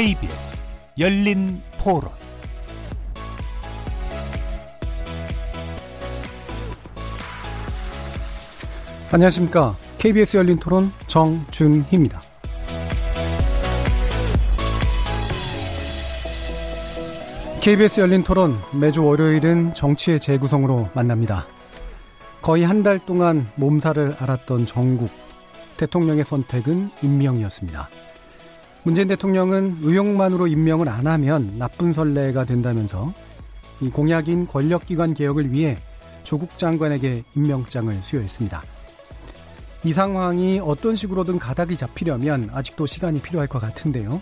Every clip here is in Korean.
KBS 열린 토론 안녕하십니까. KBS 열린 토론 정준희입니다. KBS 열린 토론 매주 월요일은 정치의 재구성으로 만납니다. 거의 한 달 동안 몸살을 앓았던 정국 대통령의 선택은 임명이었습니다. 문재인 대통령은 의혹만으로 임명을 안 하면 나쁜 선례가 된다면서 이 공약인 권력기관 개혁을 위해 조국 장관에게 임명장을 수여했습니다. 이 상황이 어떤 식으로든 가닥이 잡히려면 아직도 시간이 필요할 것 같은데요.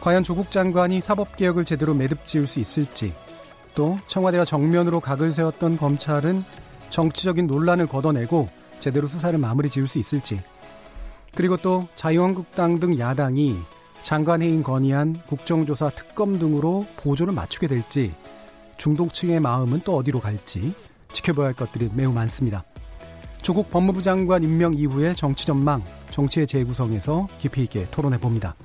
과연 조국 장관이 사법개혁을 제대로 매듭 지을 수 있을지, 또 청와대와 정면으로 각을 세웠던 검찰은 정치적인 논란을 걷어내고 제대로 수사를 마무리 지을 수 있을지, 그리고 또 자유한국당 등 야당이 장관 해임 건의안 국정조사 특검 등으로 보조를 맞추게 될지, 중동층의 마음은 또 어디로 갈지 지켜봐야 할 것들이 매우 많습니다. 조국 법무부 장관 임명 이후의 정치 전망, 정치의 재구성에서 깊이 있게 토론해 봅니다.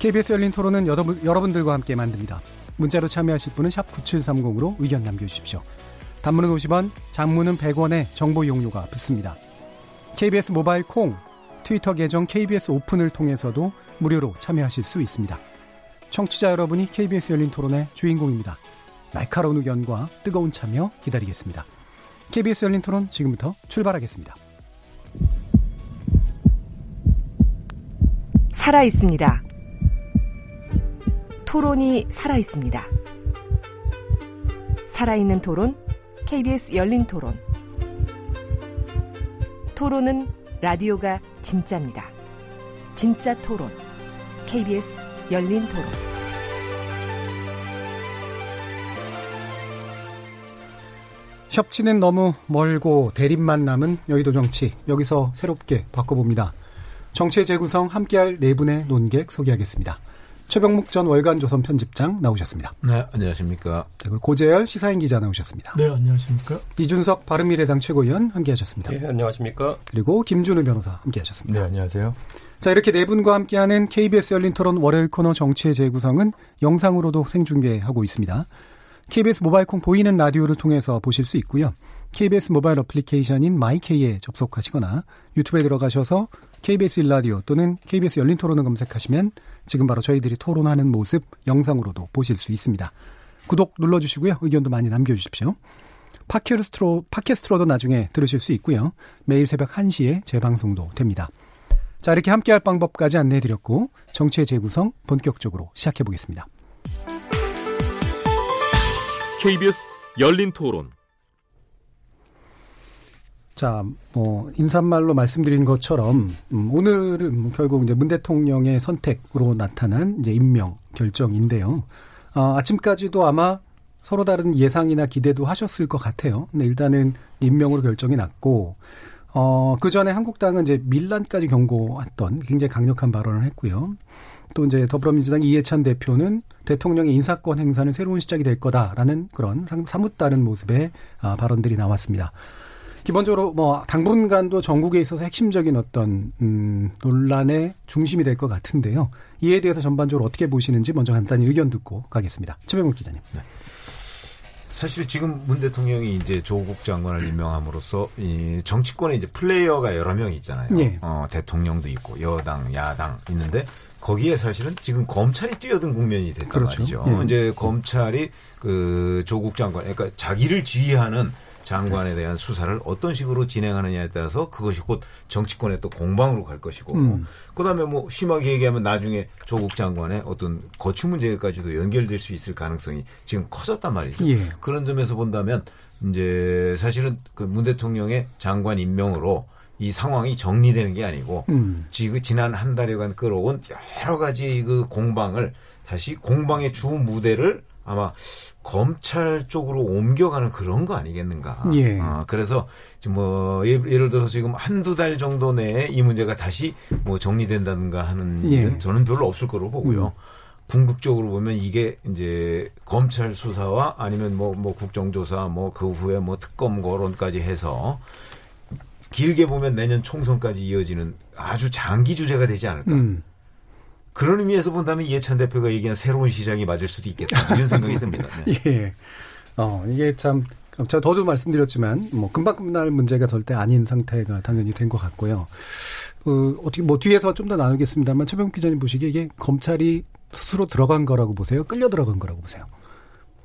KBS 열린 토론은 여러분 들과 함께 만듭니다. 문자로 참여하실 분은 9730으로 의견 남겨주십시오. 단문은 50원, 장문은 100원에 정보 이용료가 붙습니다. KBS 모바일 콩, 트위터 계정 KBS 오픈을 통해서도 무료로 참여하실 수 있습니다. 청취자 여러분이 KBS 열린 토론의 주인공입니다. 날카로운 의견과 뜨거운 참여 기다리겠습니다. KBS 열린 토론 지금부터 출발하겠습니다. 살아 있습니다. 토론이 살아 있습니다. 살아있는 토론, KBS 열린 토론. 토론은 라디오가 진짜입니다. 진짜 토론, KBS 열린 토론. 협치는 너무 멀고 대립만 남은 여의도 정치. 여기서 새롭게 바꿔봅니다. 정치의 재구성 함께할 네 분의 논객 소개하겠습니다. 최병묵 전 월간조선 편집장 나오셨습니다. 네, 안녕하십니까. 그리고 고재열 시사인 기자 나오셨습니다. 네, 안녕하십니까. 이준석 바른미래당 최고위원 함께하셨습니다. 네, 안녕하십니까. 그리고 김준우 변호사 함께하셨습니다. 네, 안녕하세요. 자, 이렇게 네 분과 함께하는 KBS 열린 토론 월요일 코너 정치의 재구성은 영상으로도 생중계하고 있습니다. KBS 모바일 콩 보이는 라디오를 통해서 보실 수 있고요. KBS 모바일 어플리케이션인 마이케이에 접속하시거나 유튜브에 들어가셔서 KBS 일라디오 또는 KBS 열린 토론을 검색하시면 지금 바로 저희들이 토론하는 모습 영상으로도 보실 수 있습니다. 구독 눌러주시고요. 의견도 많이 남겨주십시오. 팟캐스트로, 팟캐스트로도 나중에 들으실 수 있고요. 매일 새벽 1시에 재방송도 됩니다. 자, 이렇게 함께할 방법까지 안내해드렸고 정치의 재구성 본격적으로 시작해보겠습니다. KBS 열린 토론 자, 뭐 인사말로 말씀드린 것처럼 음, 오늘은 결국 이제 문 대통령의 선택으로 나타난 이제 임명 결정인데요. 어, 아침까지도 아마 서로 다른 예상이나 기대도 하셨을 것 같아요. 근데 일단은 임명으로 결정이 났고 어, 그 전에 한국당은 이제 밀란까지 경고했던 굉장히 강력한 발언을 했고요. 또 이제 더불어민주당 이해찬 대표는 대통령의 인사권 행사는 새로운 시작이 될 거다라는 그런 사뭇 다른 모습의 아, 발언들이 나왔습니다. 기본적으로 뭐 당분간도 전국에 있어서 핵심적인 어떤 음, 논란의 중심이 될 것 같은데요. 이에 대해서 전반적으로 어떻게 보시는지 먼저 간단히 의견 듣고 가겠습니다. 최병욱 기자님. 네. 사실 지금 문 대통령이 이제 조국 장관을 임명함으로써 이 정치권에 이제 플레이어가 여러 명 있잖아요. 예. 어, 대통령도 있고 여당, 야당 있는데 거기에 사실은 지금 검찰이 뛰어든 국면이 됐단 그렇죠. 말이죠. 예. 이제 검찰이 그 조국 장관, 그러니까 자기를 지휘하는 장관에 대한 수사를 어떤 식으로 진행하느냐에 따라서 그것이 곧 정치권의 또 공방으로 갈 것이고 음. 그다음에 뭐 심하게 얘기하면 나중에 조국 장관의 어떤 거취 문제까지도 연결될 수 있을 가능성이 지금 커졌단 말이죠. 예. 그런 점에서 본다면 이제 사실은 그 문 대통령의 장관 임명으로 이 상황이 정리되는 게 아니고 음. 지금 지난 한 달여간 끌어온 여러 가지 그 공방을 다시 공방의 주 무대를 아마 검찰 쪽으로 옮겨가는 그런 거 아니겠는가. 예. 어, 그래서 지금 뭐 예를 들어서 지금 한두 달 정도 내에 이 문제가 다시 뭐 정리된다든가 하는 예. 일은 저는 별로 없을 거로 보고요. 음. 궁극적으로 보면 이게 이제 검찰 수사와 아니면 뭐, 뭐 국정조사 뭐 그 후에 뭐 특검 거론까지 해서 길게 보면 내년 총선까지 이어지는 아주 장기 주제가 되지 않을까. 음. 그런 의미에서 본다면 이해찬 대표가 얘기한 새로운 시장이 맞을 수도 있겠다 이런 생각이 듭니다. 네. 예. 어 이게 참 제가 더도 말씀드렸지만 뭐 금방 끝날 문제가 절대 아닌 상태가 당연히 된 것 같고요. 그 어떻게 뭐 뒤에서 좀 더 나누겠습니다만 최병욱 기자님 보시기에 이게 검찰이 스스로 들어간 거라고 보세요? 끌려 들어간 거라고 보세요?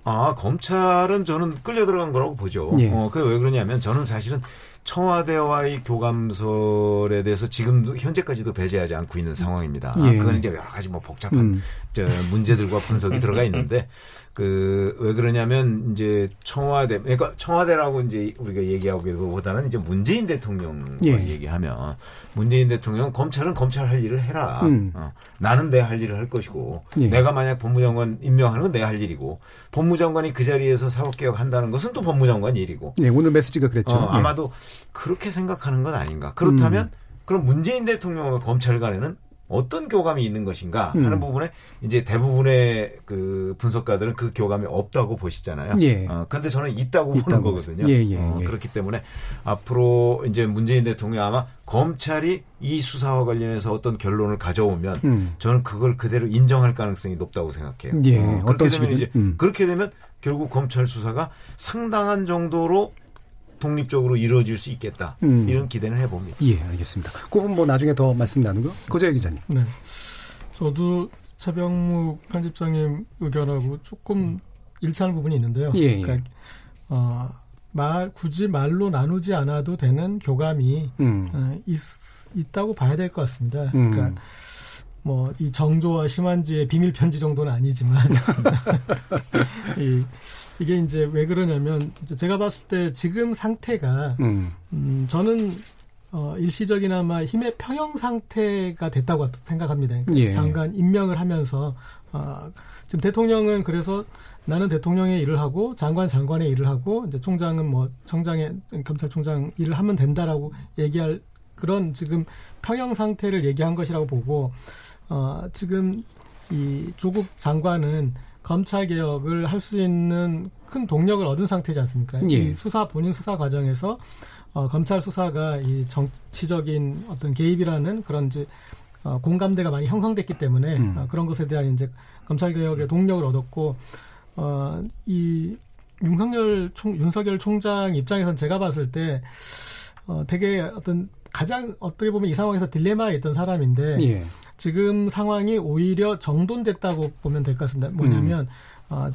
아 검찰은 저는 끌려 들어간 거라고 보죠. 예. 어, 그게 왜 그러냐면 저는 사실은 청와대와의 교감설에 대해서 지금 현재까지도 배제하지 않고 있는 상황입니다. 예. 아, 그건 이제 여러 가지 뭐 복잡한 음. 저 문제들과 분석이 들어가 있는데 그 왜 그러냐면 이제 청와대 그러니까 청와대라고 이제 우리가 얘기하기보다는 이제 문재인 대통령 예. 얘기하면 문재인 대통령 검찰은 검찰 할 일을 해라. 음. 어, 나는 내 할 일을 할 것이고 예. 내가 만약 법무장관 임명하는 건 내 할 일이고 법무장관이 그 자리에서 사법개혁 한다는 것은 또 법무장관 일이고. 예, 오늘 메시지가 그랬죠. 어, 예. 아마도 그렇게 생각하는 건 아닌가. 그렇다면 음. 그럼 문재인 대통령과 검찰 간에는 어떤 교감이 있는 것인가 하는 음. 부분에 이제 대부분의 그 분석가들은 그 교감이 없다고 보시잖아요. 예. 어, 근데 저는 있다고, 있다고 보는 거거든요. 예, 예, 어, 예. 그렇기 때문에 앞으로 이제 문재인 대통령 아마 검찰이 이 수사와 관련해서 어떤 결론을 가져오면 음. 저는 그걸 그대로 인정할 가능성이 높다고 생각해요. 예. 어, 그렇게 되면 이제 음. 그렇게 되면 결국 검찰 수사가 상당한 정도로 독립적으로 이루어질 수 있겠다 음. 이런 기대는 해봅니다. 예, 알겠습니다. 그건 뭐 나중에 더 말씀 나누고 고재일 기자님. 네, 저도 최병묵 편집장님 의견하고 조금 일치하는 부분이 있는데요. 예, 예. 그러니까 어, 말 굳이 말로 나누지 않아도 되는 교감이 음. 어, 있, 있다고 봐야 될 것 같습니다. 음. 그러니까 뭐 이 정조와 심한지의 비밀 편지 정도는 아니지만 이 이게 이제 왜 그러냐면 이제 제가 봤을 때 지금 상태가 음, 음 저는 어, 일시적이나마 힘의 평형 상태가 됐다고 생각합니다. 그러니까 예. 장관 임명을 하면서 어, 지금 대통령은 그래서 나는 대통령의 일을 하고 장관 장관의 일을 하고 이제 총장은 뭐 청장의 검찰총장 일을 하면 된다라고 얘기할 그런 지금 평형 상태를 얘기한 것이라고 보고 어, 지금 이 조국 장관은 검찰 개혁을 할 수 있는 큰 동력을 얻은 상태지 않습니까? 예. 이 수사 본인 수사 과정에서 어, 검찰 수사가 이 정치적인 어떤 개입이라는 그런 이제 어, 공감대가 많이 형성됐기 때문에 음. 어, 그런 것에 대한 이제 검찰 개혁의 동력을 얻었고 어, 이 윤석열 총 윤석열 총장 입장에서는 제가 봤을 때 어, 되게 어떤 가장 어떻게 보면 이 상황에서 딜레마에 있던 사람인데 예. 지금 상황이 오히려 정돈됐다고 보면 될 것 같습니다. 뭐냐면 음. 어,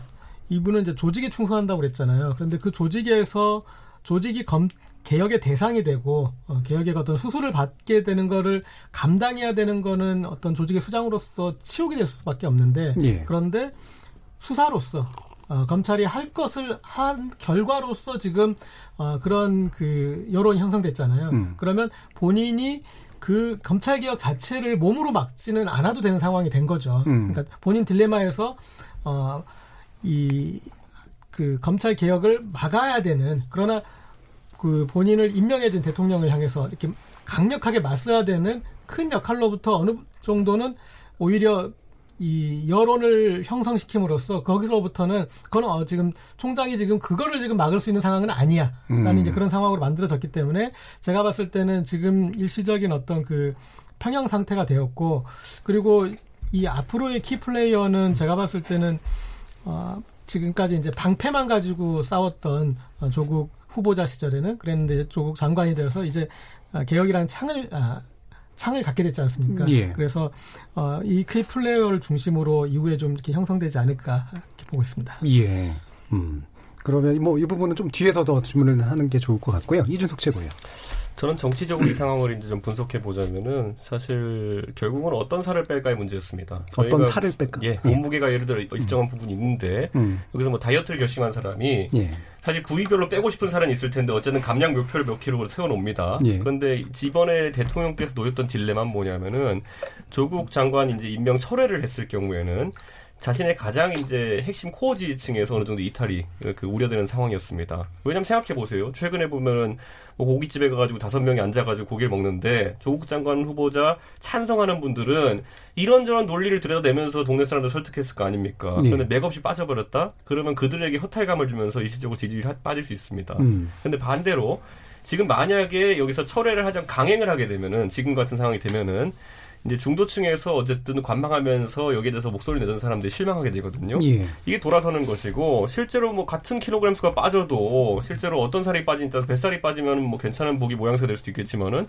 이분은 이제 조직에 충성한다고 그랬잖아요. 그런데 그 조직에서 조직이 검 개혁의 대상이 되고 어, 개혁의 어떤 수술을 받게 되는 거를 감당해야 되는 거는 어떤 조직의 수장으로서 치우게 될 수밖에 없는데 예. 그런데 수사로서 어, 검찰이 할 것을 한 결과로서 지금 어, 그런 그 여론이 형성됐잖아요. 음. 그러면 본인이 그 검찰 개혁 자체를 몸으로 막지는 않아도 되는 상황이 된 거죠. 음. 그러니까 본인 딜레마에서 어, 이그 검찰 개혁을 막아야 되는 그러나 그 본인을 임명해준 대통령을 향해서 이렇게 강력하게 맞서야 되는 큰 역할로부터 어느 정도는 오히려 이 여론을 형성시킴으로써 거기서부터는 그건 어, 지금 총장이 지금 그거를 지금 막을 수 있는 상황은 아니야. 라는 음. 이제 그런 상황으로 만들어졌기 때문에 제가 봤을 때는 지금 일시적인 어떤 그 평형 상태가 되었고 그리고 이 앞으로의 키 플레이어는 제가 봤을 때는 어, 지금까지 이제 방패만 가지고 싸웠던 어, 조국 후보자 시절에는 그랬는데 조국 장관이 되어서 이제 어, 개혁이라는 창을 아, 창을 갖게 됐지 않습니까? 예. 그래서 어, 이 K 플레이어를 중심으로 이후에 좀 이렇게 형성되지 않을까 이렇게 보고 있습니다. 예. 음. 그러면 뭐 이 부분은 좀 뒤에서 더 주문을 하는 게 좋을 것 같고요. 이준석 최고요. 저는 정치적으로 이 상황을 이제 좀 분석해 보자면은 사실 결국은 어떤 살을 뺄까의 문제였습니다. 어떤 살을 뺄까? 예, 몸무게가 예를 들어 일정한 음. 부분이 있는데 음. 여기서 뭐 다이어트를 결심한 사람이 예. 사실 부위별로 빼고 싶은 살은 있을 텐데 어쨌든 감량 목표를 몇 킬로로 세워놓습니다. 예. 그런데 이번에 대통령께서 놓였던 딜레마는 뭐냐면은 조국 장관 이제 임명 철회를 했을 경우에는 자신의 가장 이제 핵심 코어 지지층에서 어느 정도 이탈이 그 우려되는 상황이었습니다. 왜냐면 생각해 보세요. 최근에 보면은 뭐 고깃집에 가가지고 다섯 명이 앉아가지고 고기를 먹는데 조국 장관 후보자 찬성하는 분들은 이런저런 논리를 들여다내면서 동네 사람들 설득했을 거 아닙니까? 네. 그런데 맥없이 빠져버렸다? 그러면 그들에게 허탈감을 주면서 일시적으로 지지율이 빠질 수 있습니다. 음. 근데 반대로 지금 만약에 여기서 철회를 하자 강행을 하게 되면은 지금 같은 상황이 되면은 이제 중도층에서 어쨌든 관망하면서 여기에 대해서 목소리를 내던 사람들이 실망하게 되거든요. 예. 이게 돌아서는 것이고 실제로 뭐 같은 킬로그램 수가 빠져도 실제로 어떤 살이 빠지니 따라서 뱃살이 빠지면 뭐 괜찮은 보기 모양새가 될 수도 있겠지만은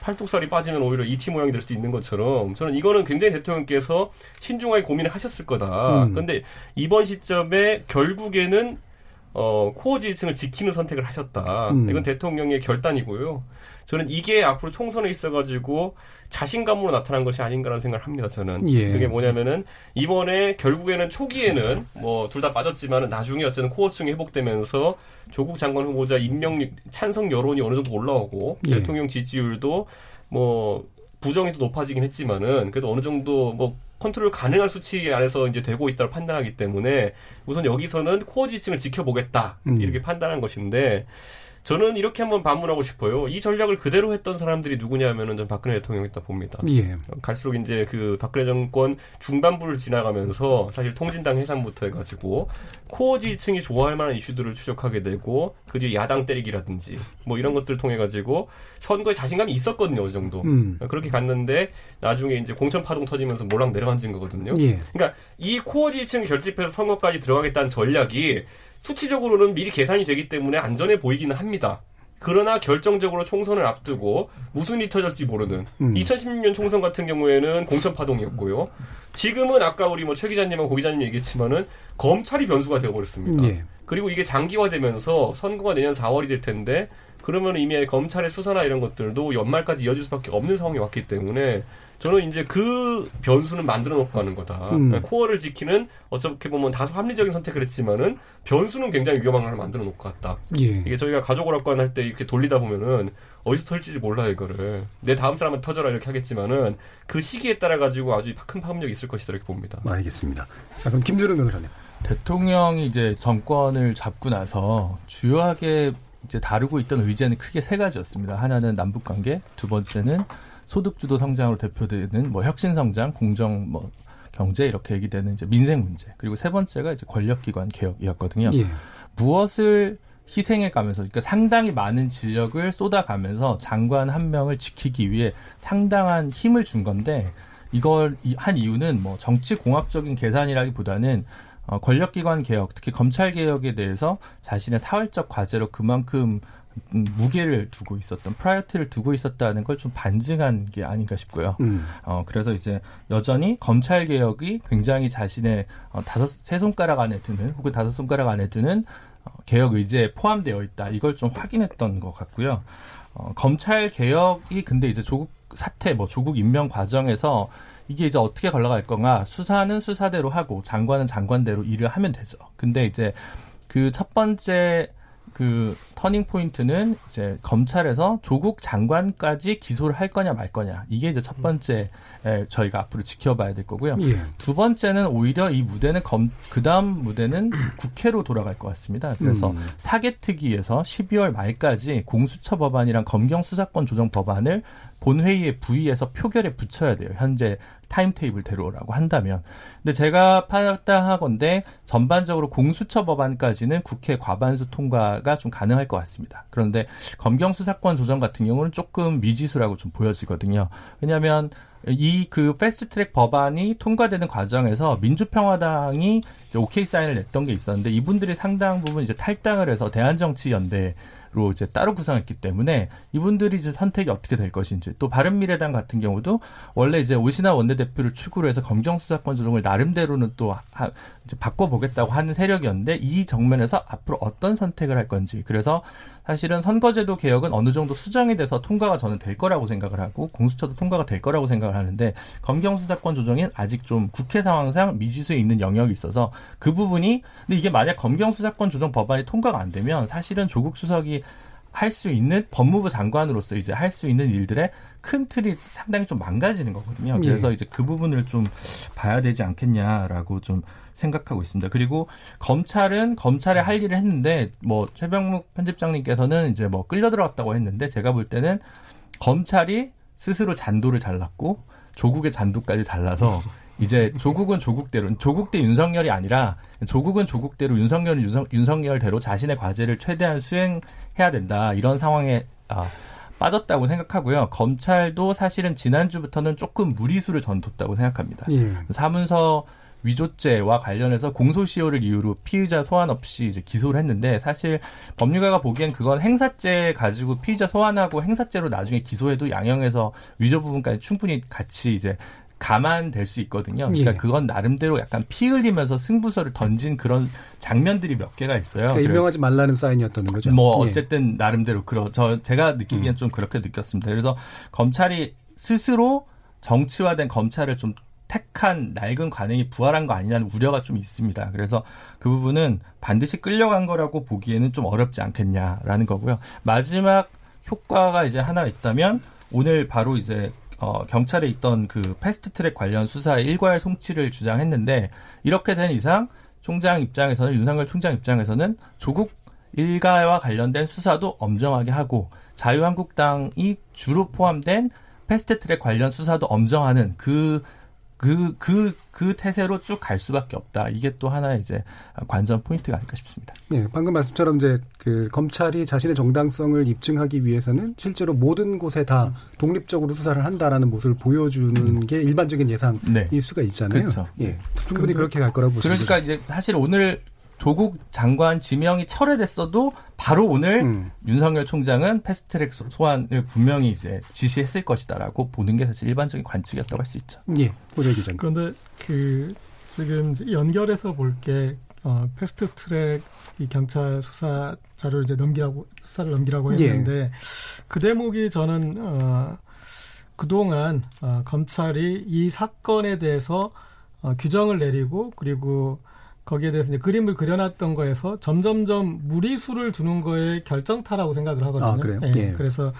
팔뚝살이 빠지면 오히려 이티 모양이 될 수도 있는 것처럼 저는 이거는 굉장히 대통령께서 신중하게 고민을 하셨을 거다. 음. 그런데 이번 시점에 결국에는 어, 코어 지지층을 지키는 선택을 하셨다. 음. 이건 대통령의 결단이고요. 저는 이게 앞으로 총선에 있어가지고 자신감으로 나타난 것이 아닌가라는 생각을 합니다. 저는 예. 그게 뭐냐면은 이번에 결국에는 초기에는 뭐 둘 다 빠졌지만 나중에 어쨌든 core층이 회복되면서 조국 장관 후보자 임명 찬성 여론이 어느 정도 올라오고 예. 대통령 지지율도 뭐 부정이 더 높아지긴 했지만은 그래도 어느 정도 뭐 컨트롤 가능한 수치 안에서 이제 되고 있다고 판단하기 때문에 우선 여기서는 core 지지층을 지켜보겠다 음. 이렇게 판단한 것인데 저는 이렇게 한번 반문하고 싶어요. 이 전략을 그대로 했던 사람들이 누구냐면은 전 박근혜 대통령이다 봅니다. 예. 갈수록 이제 그 박근혜 정권 중반부를 지나가면서 사실 통진당 해산부터 해가지고 코어 지층이 좋아할 만한 이슈들을 추적하게 되고 그 뒤에 야당 때리기라든지 뭐 이런 것들을 통해 가지고 선거에 자신감이 있었거든요 어느 정도 음. 그렇게 갔는데 나중에 이제 공천 파동 터지면서 몰락 내려앉은 거거든요. 예. 그러니까 이 코어 지층 결집해서 선거까지 들어가겠다는 전략이 수치적으로는 미리 계산이 되기 때문에 안전해 보이기는 합니다. 그러나 결정적으로 총선을 앞두고 무슨 일이 터질지 모르는 음. 2016년 총선 같은 경우에는 공천 파동이었고요. 지금은 아까 우리 뭐 최 기자님하고 고 기자님 얘기했지만은 검찰이 변수가 되어버렸습니다. 예. 그리고 이게 장기화되면서 선거가 내년 4월이 될 텐데 그러면 이미 검찰의 수사나 이런 것들도 연말까지 이어질 수밖에 없는 상황이 왔기 때문에 저는 이제 그 변수는 만들어 놓고 가는 거다. 음. 그러니까 코어를 지키는 어떻게 보면 다소 합리적인 선택을 했지만은 변수는 굉장히 위험한 걸 만들어 놓고 갔다. 예. 이게 저희가 가족 오락관 할 때 이렇게 돌리다 보면은 어디서 털지지 몰라 이거를 내 다음 사람은 터져라 이렇게 하겠지만은 그 시기에 따라 가지고 아주 큰 파급력이 있을 것이다 이렇게 봅니다. 알겠습니다. 자 그럼 김주름 변호사님. 대통령이 이제 정권을 잡고 나서 주요하게 이제 다루고 있던 의제는 크게 세 가지였습니다. 하나는 남북 관계, 두 번째는 소득주도 성장으로 대표되는 뭐 혁신 성장, 공정 뭐 경제 이렇게 얘기되는 이제 민생 문제. 그리고 세 번째가 이제 권력기관 개혁이었거든요. 예. 무엇을 희생해 가면서 그러니까 상당히 많은 진력을 쏟아가면서 장관 한 명을 지키기 위해 상당한 힘을 준 건데 이걸 한 이유는 뭐 정치 공학적인 계산이라기보다는 어, 권력기관 개혁, 특히 검찰 개혁에 대해서 자신의 사회적 과제로 그만큼 음, 무게를 두고 있었던 priority를 두고 있었다는 걸 좀 반증한 게 아닌가 싶고요. 음. 어 그래서 이제 여전히 검찰 개혁이 굉장히 자신의 어, 다섯 세 손가락 안에 드는 혹은 다섯 손가락 안에 드는 어, 개혁 의제에 포함되어 있다. 이걸 좀 확인했던 것 같고요. 어, 검찰 개혁이 근데 이제 조국 사태 뭐 조국 임명 과정에서 이게 이제 어떻게 걸러갈 건가 수사는 수사대로 하고 장관은 장관대로 일을 하면 되죠. 근데 이제 그 첫 번째 그 터닝 포인트는 이제 검찰에서 조국 장관까지 기소를 할 거냐 말 거냐 이게 이제 첫 음. 번째 에, 저희가 앞으로 지켜봐야 될 거고요. 예. 두 번째는 오히려 이 무대는 검, 그 다음 무대는 국회로 돌아갈 것 같습니다. 그래서 음. 사개특위에서 12월 말까지 공수처 법안이랑 검경 수사권 조정 법안을 본회의에 부의해서 표결에 붙여야 돼요. 현재 타임테이블대로라고 한다면. 근데 제가 판단하건데 전반적으로 공수처 법안까지는 국회 과반수 통과가 좀 가능할 것 같습니다. 그런데 검경 수사권 조정 같은 경우는 조금 미지수라고 좀 보여지거든요. 왜냐하면 이 그 패스트트랙 법안이 통과되는 과정에서 민주평화당이 오케이 사인을 냈던 게 있었는데 이분들이 상당 부분 이제 탈당을 해서 대한정치연대 로 이제 따로 구성했기 때문에 이분들이 이제 선택이 어떻게 될 것인지 또 바른 미래당 같은 경우도 원래 이제 오신환 원내대표를 축으로 해서 검경 수사권 조정을 나름대로는 또 하, 바꿔보겠다고 하는 세력이었는데 이 정면에서 앞으로 어떤 선택을 할 건지 그래서 사실은 선거제도 개혁은 어느 정도 수정이 돼서 통과가 저는 될 거라고 생각을 하고 공수처도 통과가 될 거라고 생각을 하는데 검경 수사권 조정이 아직 좀 국회 상황상 미지수에 있는 영역이 있어서 그 부분이 근데 이게 만약 검경 수사권 조정 법안이 통과가 안 되면 사실은 조국 수석이 할 수 있는 법무부 장관으로서 이제 할 수 있는 일들의 큰 틀이 상당히 좀 망가지는 거거든요. 그래서 예. 이제 그 부분을 좀 봐야 되지 않겠냐라고 좀 생각하고 있습니다. 그리고 검찰은 검찰의 할 일을 했는데 뭐 최병묵 편집장님께서는 이제 뭐 끌려 들어갔다고 했는데 제가 볼 때는 검찰이 스스로 잔도를 잘랐고 조국의 잔도까지 잘라서 이제 조국은 조국대로 조국 대 윤석열이 아니라 조국은 조국대로 윤석열은 윤석, 윤석열대로 자신의 과제를 최대한 수행해야 된다 이런 상황에 아, 빠졌다고 생각하고요. 검찰도 사실은 지난주부터는 조금 무리수를 전뒀다고 생각합니다. 예. 사문서 위조죄와 관련해서 공소시효를 이유로 피의자 소환 없이 이제 기소를 했는데 사실 법률가가 보기엔 그건 행사죄 가지고 피의자 소환하고 행사죄로 나중에 기소해도 양형에서 위조 부분까지 충분히 같이 이제 감안될 수 있거든요. 그러니까 예. 그건 나름대로 약간 피 흘리면서 승부서를 던진 그런 장면들이 몇 개가 있어요. 그러니까 임명하지 말라는 사인이었던 거죠. 뭐 예. 어쨌든 예. 나름대로 그러 저 제가 느끼기엔 음. 좀 그렇게 느꼈습니다. 그래서 검찰이 스스로 정치화된 검찰을 좀 택한 낡은 관행이 부활한 거 아니냐는 우려가 좀 있습니다. 그래서 그 부분은 반드시 끌려간 거라고 보기에는 좀 어렵지 않겠냐라는 거고요. 마지막 효과가 이제 하나 있다면 오늘 바로 이제 어, 경찰에 있던 그 패스트트랙 관련 수사의 일괄 송치를 주장했는데 이렇게 된 이상 총장 입장에서는 윤석열 총장 입장에서는 조국 일가와 관련된 수사도 엄정하게 하고 자유한국당이 주로 포함된 패스트트랙 관련 수사도 엄정하는 그 그, 그, 그 태세로 쭉 갈 수밖에 없다. 이게 또 하나의 이제 관전 포인트가 아닐까 싶습니다. 네, 방금 말씀처럼 이제 그 검찰이 자신의 정당성을 입증하기 위해서는 실제로 모든 곳에 다 독립적으로 수사를 한다라는 모습을 보여주는 음. 게 일반적인 예상일 네. 수가 있잖아요. 그렇죠. 예. 충분히 그렇게 갈 거라고 보시죠. 그러니까 이제 사실 오늘 조국 장관 지명이 철회됐어도 바로 오늘 음. 윤석열 총장은 패스트트랙 소환을 분명히 이제 지시했을 것이다라고 보는 게 사실 일반적인 관측이었다고 할 수 있죠. 예, 고려 기자. 그런데 그 지금 연결해서 볼게 어, 패스트트랙 이 경찰 수사 자료를 이제 넘기라고 수사를 넘기라고 예. 했는데 예. 그 대목이 저는 어, 그동안 어, 검찰이 이 사건에 대해서 어, 규정을 내리고 그리고 거기에 대해서 이제 그림을 그려놨던 거에서 점점점 무리수를 두는 거에 결정타라고 생각을 하거든요. 아, 그래요? 예. 예. 그래서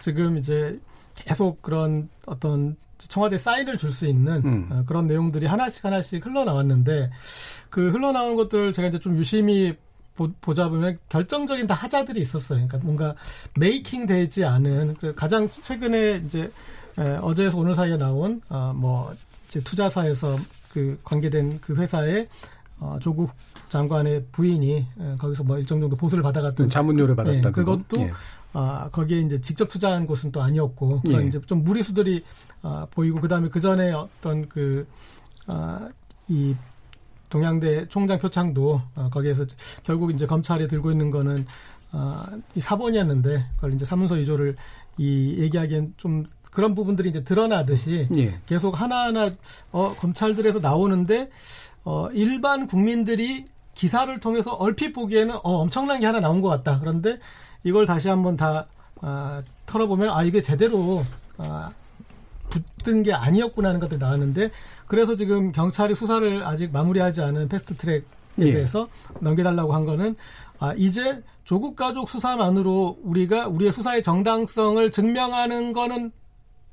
지금 이제 계속 그런 어떤 청와대 사인을 줄 수 있는 음. 어, 그런 내용들이 하나씩 하나씩 흘러나왔는데 그 흘러나오는 것들 제가 이제 좀 유심히 보, 자 보면 결정적인 다 하자들이 있었어요. 그러니까 뭔가 메이킹 되지 않은 그 가장 최근에 이제 에, 어제에서 오늘 사이에 나온 어, 뭐 이제 투자사에서 그 관계된 그 회사의 어, 조국 장관의 부인이 에, 거기서 뭐 일정 정도 보수를 받아갔던 자문료를 받았다. 예, 그것도 예. 아, 거기에 이제 직접 투자한 곳은 또 아니었고 예. 이제 좀 무리수들이 아, 보이고 그다음에 그 전에 어떤 그 아, 이 동양대 총장 표창도 아, 거기에서 결국 이제 검찰이 들고 있는 거는 아, 이 사본이었는데 그걸 이제 사문서 위조를 이 얘기하기엔 좀 그런 부분들이 이제 드러나듯이 예. 계속 하나하나 어 검찰들에서 나오는데 어, 일반 국민들이 기사를 통해서 얼핏 보기에는 어, 엄청난 게 하나 나온 것 같다. 그런데 이걸 다시 한번 다 아, 털어보면 아 이게 제대로 아, 붙은 게 아니었구나 하는 것들이 나왔는데 그래서 지금 경찰이 수사를 아직 마무리하지 않은 패스트트랙에 예. 대해서 넘겨달라고 한 거는 아 이제 조국 가족 수사만으로 우리가 우리의 수사의 정당성을 증명하는 거는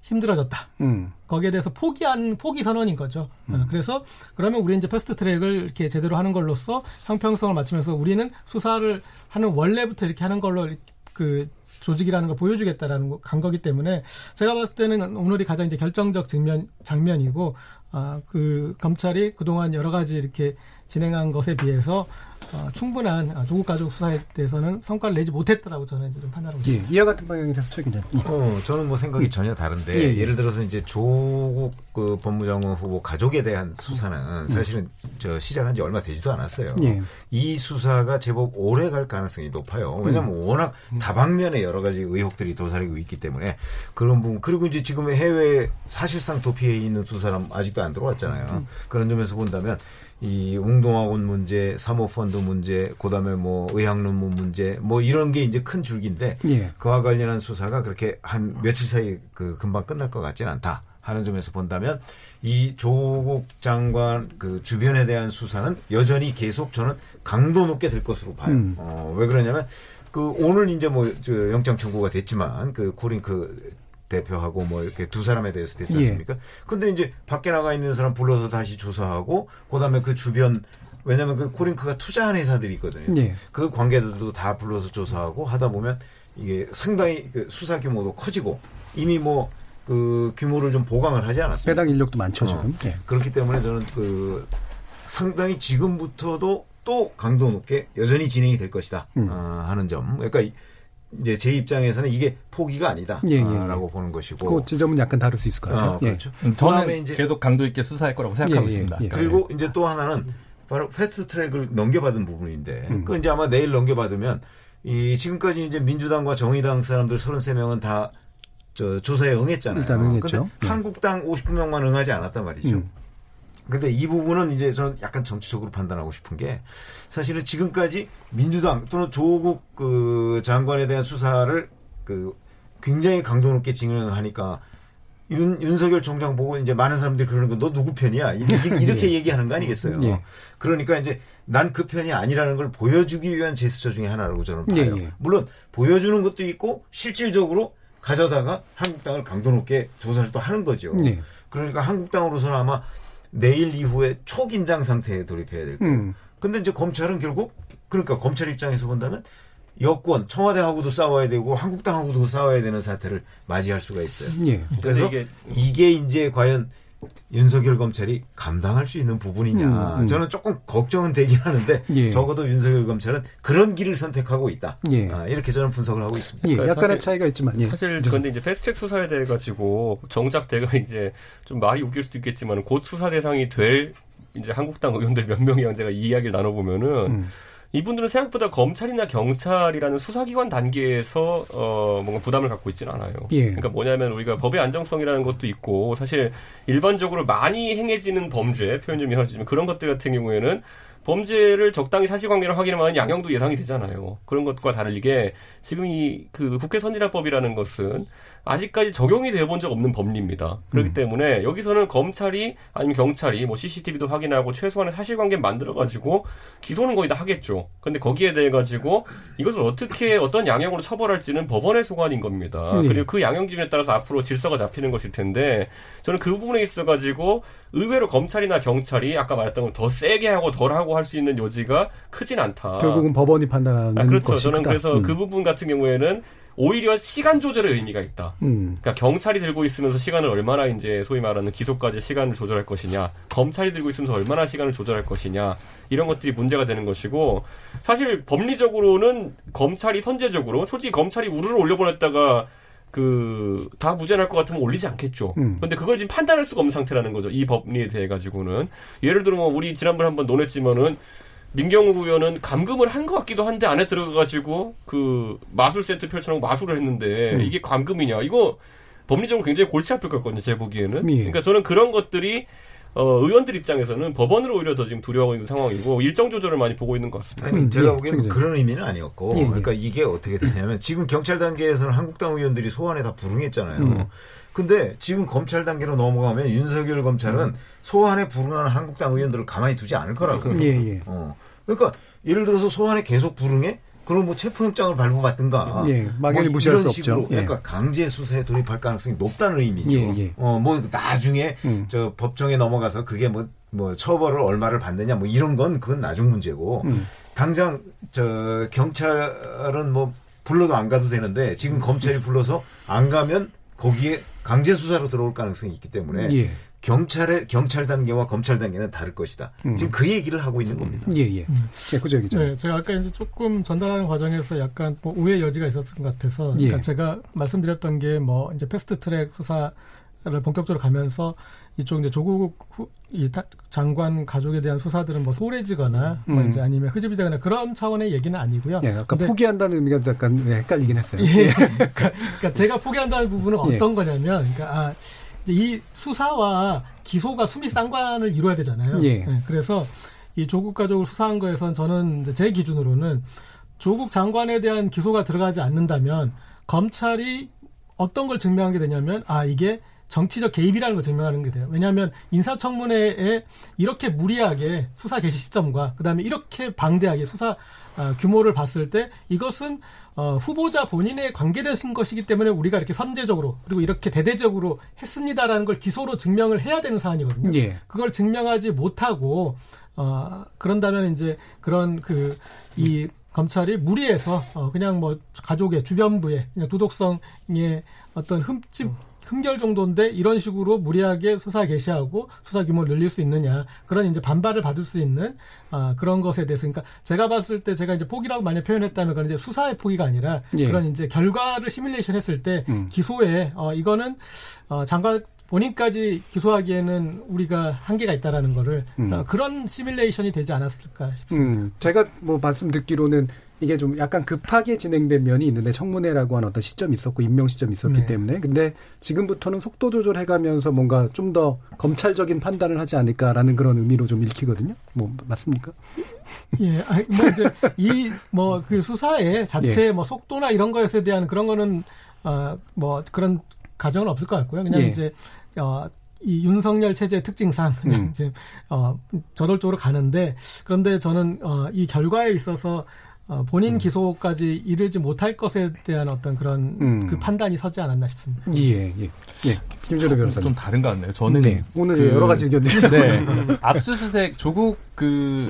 힘들어졌다. 음. 거기에 대해서 포기한 포기 선언인 거죠. 음. 어, 그래서 그러면 우리 이제 패스트 트랙을 이렇게 제대로 하는 걸로써 형평성을 맞추면서 우리는 수사를 하는 원래부터 이렇게 하는 걸로 그 조직이라는 걸 보여주겠다라는 거, 간 거기 때문에 제가 봤을 때는 오늘이 가장 이제 결정적 증면 장면이고 아 그 검찰이 그동안 여러 가지 이렇게 진행한 것에 비해서 어, 충분한 어, 조국 가족 수사에 대해서는 성과를 내지 못했더라고 저는 이제 좀 판단하고 있습니다. 예, 이와 같은 방향에서 최기자. 어, 저는 뭐 생각이 음. 전혀 다른데 예, 예. 를 들어서 이제 조국 그 법무장관 후보 가족에 대한 수사는 음. 사실은 저 시작한 지 얼마 되지도 않았어요. 예. 이 수사가 제법 오래 갈 가능성이 높아요. 왜냐하면 음. 워낙 다방면에 여러 가지 의혹들이 도사리고 있기 때문에 그런 부분 그리고 이제 지금 해외 사실상 도피해 있는 두 사람 아직도 안 들어왔잖아요. 음. 그런 점에서 본다면 이 웅동학원 문제, 사모펀드 문제, 그다음에 뭐 의학논문 문제, 뭐 이런 게 이제 큰 줄기인데 예. 그와 관련한 수사가 그렇게 한 며칠 사이 그 금방 끝날 것 같지는 않다 하는 점에서 본다면 이 조국 장관 그 주변에 대한 수사는 여전히 계속 저는 강도 높게 될 것으로 봐요. 음. 어, 왜 그러냐면 그 오늘 이제 뭐저 영장 청구가 됐지만 그 코링 그 대표하고 뭐 이렇게 두 사람에 대해서 됐지 예. 않습니까? 예. 근데 이제 밖에 나가 있는 사람 불러서 다시 조사하고 그다음에 그 주변 왜냐하면 그 코링크가 투자한 회사들이 있거든요. 예. 그 관계들도 다 불러서 조사하고 하다 보면 이게 상당히 그 수사 규모도 커지고 이미 뭐 그 규모를 좀 보강을 하지 않았습니까? 배당 인력도 많죠 지금. 어. 예. 그렇기 때문에 저는 그 상당히 지금부터도 또 강도 높게 여전히 진행이 될 것이다 음. 어, 하는 점. 그러니까 이제 제 입장에서는 이게 포기가 아니다라고 예, 예, 예. 보는 것이고 그 지점은 약간 다를 수 있을 것 같아요. 어, 그렇죠. 예. 저는 이제 계속 강도 있게 수사할 거라고 생각하고 예, 있습니다. 그리고 이제 또 하나는 바로 패스트 트랙을 넘겨받은 부분인데 음. 그 이제 아마 내일 넘겨받으면 이 지금까지 이제 민주당과 정의당 사람들 33명은 다 저 조사에 응했잖아요. 일단 응했죠. 근데 한국당 59명만 응하지 않았단 말이죠. 음. 근데 이 부분은 이제 저는 약간 정치적으로 판단하고 싶은 게 사실은 지금까지 민주당 또는 조국 그 장관에 대한 수사를 그 굉장히 강도 높게 진행하니까 윤, 윤석열 총장 보고 이제 많은 사람들이 그러는 거 너 누구 편이야? 이렇게, 이렇게 예. 얘기하는 거 아니겠어요? 예. 그러니까 이제 난 그 편이 아니라는 걸 보여주기 위한 제스처 중에 하나라고 저는 봐요. 예, 예. 물론 보여주는 것도 있고 실질적으로 가져다가 한국당을 강도 높게 조사를 또 하는 거죠. 예. 그러니까 한국당으로서는 아마 내일 이후에 초긴장 상태에 돌입해야 될 거예요. 음. 근데 이제 검찰은 결국 그러니까 검찰 입장에서 본다면 여권 청와대하고도 싸워야 되고 한국당하고도 싸워야 되는 사태를 맞이할 수가 있어요. 예. 그래서 이게, 이게 이제 과연 윤석열 검찰이 감당할 수 있는 부분이냐. 음, 음. 저는 조금 걱정은 되긴 하는데 예. 적어도 윤석열 검찰은 그런 길을 선택하고 있다. 예. 아, 이렇게 저는 분석을 하고 있습니다. 예. 그러니까 약간의 차이가 있지만 예. 사실 그런데 이제 패스트트랙 수사에 대해 가지고 정작 내가 이제 좀 말이 웃길 수도 있겠지만 곧 수사 대상이 될 이제 한국당 의원들 몇 명이랑 제가 이야기를 나눠보면은. 음. 이분들은 생각보다 검찰이나 경찰이라는 수사기관 단계에서 어 뭔가 부담을 갖고 있지는 않아요. 예. 그러니까 뭐냐면 우리가 법의 안정성이라는 것도 있고 사실 일반적으로 많이 행해지는 범죄 표현 좀 이상하지만 그런 것들 같은 경우에는 범죄를 적당히 사실관계를 확인하면 양형도 예상이 되잖아요. 그런 것과 다르게 지금 이 그 국회 선진화법이라는 것은 아직까지 적용이 되어 본 적 없는 법리입니다. 그렇기 음. 때문에 여기서는 검찰이 아니면 경찰이 뭐 CCTV도 확인하고 최소한의 사실관계 만들어 가지고 기소는 거의 다 하겠죠. 근데 거기에 대해 가지고 이것을 어떻게 어떤 양형으로 처벌할지는 법원의 소관인 겁니다. 네. 그리고 그 양형 기준에 따라서 앞으로 질서가 잡히는 것일 텐데 저는 그 부분에 있어 가지고 의외로 검찰이나 경찰이 아까 말했던 걸 더 세게 하고 덜 하고 할 수 있는 여지가 크진 않다. 결국은 법원이 판단하는 아, 그렇죠. 저는 그래서 음. 그 부분 같은 경우에는 오히려 시간 조절의 의미가 있다. 음. 그러니까 경찰이 들고 있으면서 시간을 얼마나 이제 소위 말하는 기소까지 시간을 조절할 것이냐, 검찰이 들고 있으면서 얼마나 시간을 조절할 것이냐 이런 것들이 문제가 되는 것이고 사실 법리적으로는 검찰이 선제적으로 솔직히 검찰이 우르르 올려보냈다가 그, 다 무죄날 것 같으면 올리지 않겠죠. 음. 근데 그걸 지금 판단할 수가 없는 상태라는 거죠. 이 법리에 대해 가지고는. 예를 들어 뭐 우리 지난번에 한번 논했지만은 민경욱 의원은 감금을 한 것 같기도 한데 안에 들어가가지고 그 마술 세트 펼쳐놓고 마술을 했는데 음. 이게 감금이냐 이거 법리적으로 굉장히 골치 아플 것 같거든요 제 보기에는 예. 그러니까 저는 그런 것들이 어, 의원들 입장에서는 법원을 오히려 더 지금 두려워하고 있는 상황이고 일정 조절을 많이 보고 있는 것 같습니다. 아니, 제가 예, 보기에는 그런 의미는 아니었고, 예, 예. 그러니까 이게 어떻게 되냐면 지금 경찰 단계에서는 한국당 의원들이 소환에 다 불응했잖아요. 음. 근데 지금 검찰 단계로 넘어가면 윤석열 검찰은 음. 소환에 불응하는 한국당 의원들을 가만히 두지 않을 거라고. 예, 예. 어. 그러니까 예를 들어서 소환에 계속 불응해? 그럼 뭐 체포영장을 발부받든가. 예, 막연히 뭐 무시할 수 없죠. 예. 그러니까 강제 수사에 돌입할 가능성이 높다는 의미죠. 예, 예. 어, 뭐 나중에 음. 저 법정에 넘어가서 그게 뭐, 뭐 처벌을 얼마를 받느냐 뭐 이런 건 그건 나중 문제고. 음. 당장 저 경찰은 뭐 불러도 안 가도 되는데 지금 검찰이 불러서 안 가면 거기에 강제 수사로 들어올 가능성이 있기 때문에 예. 경찰의 경찰 단계와 검찰 단계는 다를 것이다. 음. 지금 그 얘기를 하고 있는 겁니다. 예, 예. 음. 예, 그죠, 그죠. 네, 제가 아까 이제 조금 전달하는 과정에서 약간 뭐 오해 여지가 있었을 것 같아서 그러니까 예. 제가 말씀드렸던 게 뭐 이제 패스트 트랙 수사 를 본격적으로 가면서 이쪽 이제 조국 후, 이 장관 가족에 대한 수사들은 뭐 소홀해지거나 뭐 음. 뭐 이제 아니면 흐지부지거나 그런 차원의 얘기는 아니고요. 예, 아까 포기한다는 의미가 약간 헷갈리긴 했어요. 예, 그러니까, 그러니까, 제가 포기한다는 부분은 예. 어떤 거냐면, 그러니까 아, 이 수사와 기소가 수미 쌍관을 이루어야 되잖아요. 예. 네, 그래서 이 조국 가족을 수사한 거에선 저는 제 기준으로는 조국 장관에 대한 기소가 들어가지 않는다면 검찰이 어떤 걸 증명하게 되냐면 아 이게 정치적 개입이라는 걸 증명하는 게 돼요. 왜냐하면 인사청문회에 이렇게 무리하게 수사 개시 시점과 그다음에 이렇게 방대하게 수사 어, 규모를 봤을 때 이것은 어, 후보자 본인에 관계된 것이기 때문에 우리가 이렇게 선제적으로 그리고 이렇게 대대적으로 했습니다라는 걸 기소로 증명을 해야 되는 사안이거든요. 예. 그걸 증명하지 못하고 어, 그런다면 이제 그런 그이 검찰이 무리해서 어, 그냥 뭐 가족의 주변부의 그냥 도덕성의 어떤 흠집 흠결 정도인데 이런 식으로 무리하게 수사 개시하고 수사 규모를 늘릴 수 있느냐 그런 이제 반발을 받을 수 있는 아, 그런 것에 대해서 그러니까 제가 봤을 때 제가 이제 포기라고 많이 표현했다면 그건 이제 수사의 포기가 아니라 예. 그런 이제 결과를 시뮬레이션 했을 때 음. 기소에 어, 이거는 어, 장관 본인까지 기소하기에는 우리가 한계가 있다라는 거를 음. 어, 그런 시뮬레이션이 되지 않았을까 싶습니다. 음. 제가 뭐 말씀 듣기로는 이게 좀 약간 급하게 진행된 면이 있는데 청문회라고 하는 어떤 시점이 있었고 임명 시점이 있었기 네. 때문에 근데 지금부터는 속도 조절해 가면서 뭔가 좀 더 검찰적인 판단을 하지 않을까라는 그런 의미로 좀 읽히거든요. 뭐 맞습니까? 예, 아니, 뭐 이제 이 뭐 그 수사의 자체 예. 뭐 속도나 이런 것에 대한 그런 거는 아뭐 그런 가정은 없을 것 같고요. 그냥 예. 이제 어. 이 윤석열 체제 특징상 그냥 음. 이제 어 저돌적으로 가는데 그런데 저는 어이 결과에 있어서 어, 본인 음. 기소까지 이르지 못할 것에 대한 어떤 그런 음. 그 판단이 서지 않았나 싶습니다. 예, 예. 예. 김재로 변호사님. 좀 다른 것 같네요. 저는 네. 오늘 그, 여러 가지 의견들이 네. 압수수색 조국 그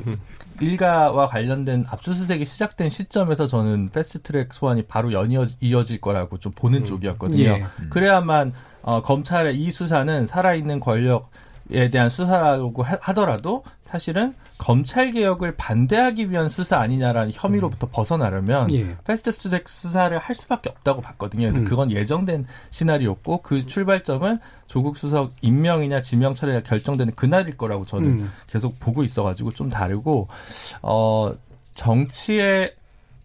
일가와 관련된 압수수색이 시작된 시점에서 저는 패스트트랙 소환이 바로 연이어 이어질 거라고 좀 보는 음. 쪽이었거든요. 예. 그래야만 어, 검찰의 이 수사는 살아있는 권력에 대한 수사라고 하더라도 사실은 검찰 개혁을 반대하기 위한 수사 아니냐라는 혐의로부터 음. 벗어나려면 예. 패스트 트랙 수사를 할 수밖에 없다고 봤거든요. 그래서 음. 그건 예정된 시나리오였고 그 출발점은 조국 수석 임명이냐 지명 철회가 결정되는 그날일 거라고 저는 음. 계속 보고 있어가지고 좀 다르고 어 정치의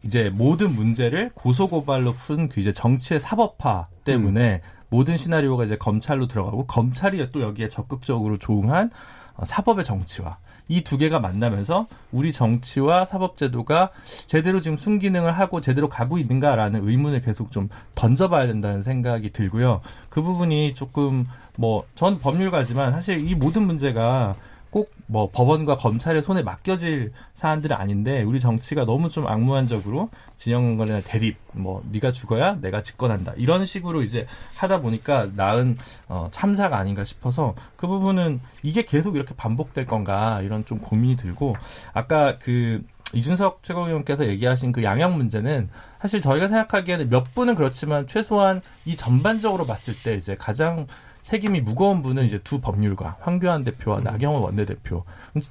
이제 모든 문제를 고소 고발로 푼그 이제 정치의 사법화 때문에 음. 모든 시나리오가 이제 검찰로 들어가고 검찰이 또 여기에 적극적으로 조응한 어, 사법의 정치화 이 두 개가 만나면서 우리 정치와 사법제도가 제대로 지금 순기능을 하고 제대로 가고 있는가라는 의문을 계속 좀 던져봐야 된다는 생각이 들고요. 그 부분이 조금 뭐 전 법률가지만 사실 이 모든 문제가 꼭 뭐 법원과 검찰의 손에 맡겨질 사안들은 아닌데 우리 정치가 너무 좀 악무한적으로 진영 간의 대립 뭐 네가 죽어야 내가 집권한다. 이런 식으로 이제 하다 보니까 나은 어, 참사가 아닌가 싶어서 그 부분은 이게 계속 이렇게 반복될 건가 이런 좀 고민이 들고 아까 그 이준석 최고위원께서 얘기하신 그 양형 문제는 사실 저희가 생각하기에는 몇 분은 그렇지만 최소한 이 전반적으로 봤을 때 이제 가장 책임이 무거운 분은 이제 두 법률가 황교안 대표와 음. 나경원 원내대표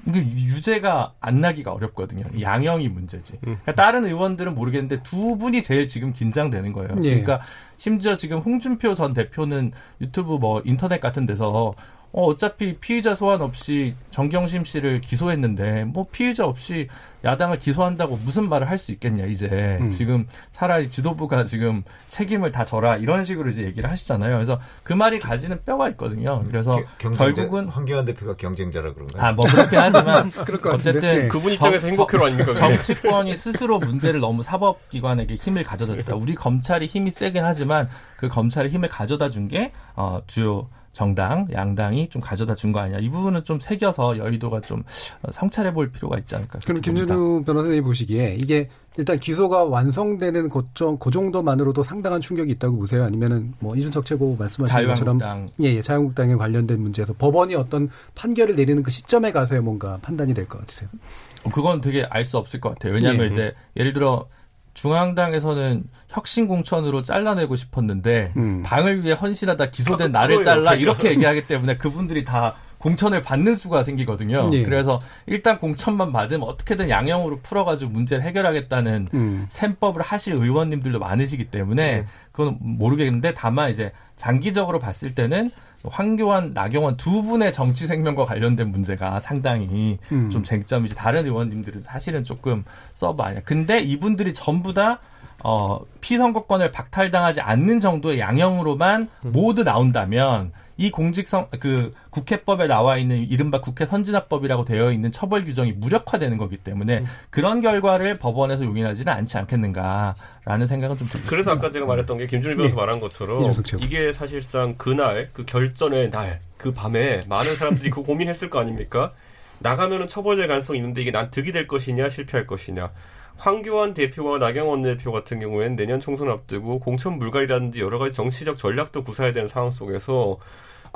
유죄가 안 나기가 어렵거든요. 양형이 문제지. 음. 그러니까 다른 의원들은 모르겠는데 두 분이 제일 지금 긴장되는 거예요. 예. 그러니까 심지어 지금 홍준표 전 대표는 유튜브 뭐 인터넷 같은 데서 어, 어차피 피의자 소환 없이 정경심 씨를 기소했는데 뭐 피의자 없이 야당을 기소한다고 무슨 말을 할 수 있겠냐 이제 음. 지금 차라리 지도부가 지금 책임을 다 져라 이런 식으로 이제 얘기를 하시잖아요. 그래서 그 말이 가지는 뼈가 있거든요. 그래서 경쟁자, 결국은 황교안 대표가 경쟁자라 그런가요? 아뭐 그렇긴 하지만 어쨌든 네. 그분 입장에서 행복해로 아닙니까? 정치권이 스스로 문제를 너무 사법기관에게 힘을 가져다 줬다. 우리 검찰이 힘이 세긴 하지만 그 검찰의 힘을 가져다 준 게 어, 주요 정당, 양당이 좀 가져다 준 거 아니야. 이 부분은 좀 새겨서 여의도가 좀 성찰해 볼 필요가 있지 않을까. 그럼 김준우 변호사님 보시기에 이게 일단 기소가 완성되는 고점, 그 정도만으로도 상당한 충격이 있다고 보세요? 아니면은 뭐 이준석 최고 말씀하신 것처럼 예, 예, 자유한국당에 관련된 문제에서 법원이 어떤 판결을 내리는 그 시점에 가서야 뭔가 판단이 될 것 같으세요? 어, 그건 되게 알 수 없을 것 같아요. 왜냐하면 예. 이제 예를 들어 중앙당에서는 혁신 공천으로 잘라내고 싶었는데 음. 당을 위해 헌신하다 기소된 아, 나를 잘라 이렇게 얘기하기 때문에 그분들이 다 공천을 받는 수가 생기거든요. 예. 그래서 일단 공천만 받으면 어떻게든 양형으로 풀어가지고 문제를 해결하겠다는 음. 셈법을 하실 의원님들도 많으시기 때문에 음. 그건 모르겠는데 다만 이제 장기적으로 봤을 때는 황교안, 나경원 두 분의 정치 생명과 관련된 문제가 상당히 음. 좀 쟁점이지 다른 의원님들은 사실은 조금 sub 아니야. 근데 이분들이 전부 다 어, 피선거권을 박탈당하지 않는 정도의 양형으로만 음. 모두 나온다면 이 공직성 그 국회법에 나와 있는 이른바 국회 선진화법이라고 되어 있는 처벌 규정이 무력화되는 거기 때문에 음. 그런 결과를 법원에서 용인하지는 않지 않겠는가라는 생각은 좀 듭니다. 그래서 아까 제가 말했던 게 김준일 변호사 네. 말한 것처럼 이게 사실상 그날 그 결전의 날 그 밤에 많은 사람들이 그 고민했을 거 아닙니까? 나가면은 처벌될 가능성이 있는데 이게 난 득이 될 것이냐 실패할 것이냐. 황교안 대표와 나경원 대표 같은 경우에는 내년 총선 앞두고 공천 물갈이라든지 여러 가지 정치적 전략도 구사해야 되는 상황 속에서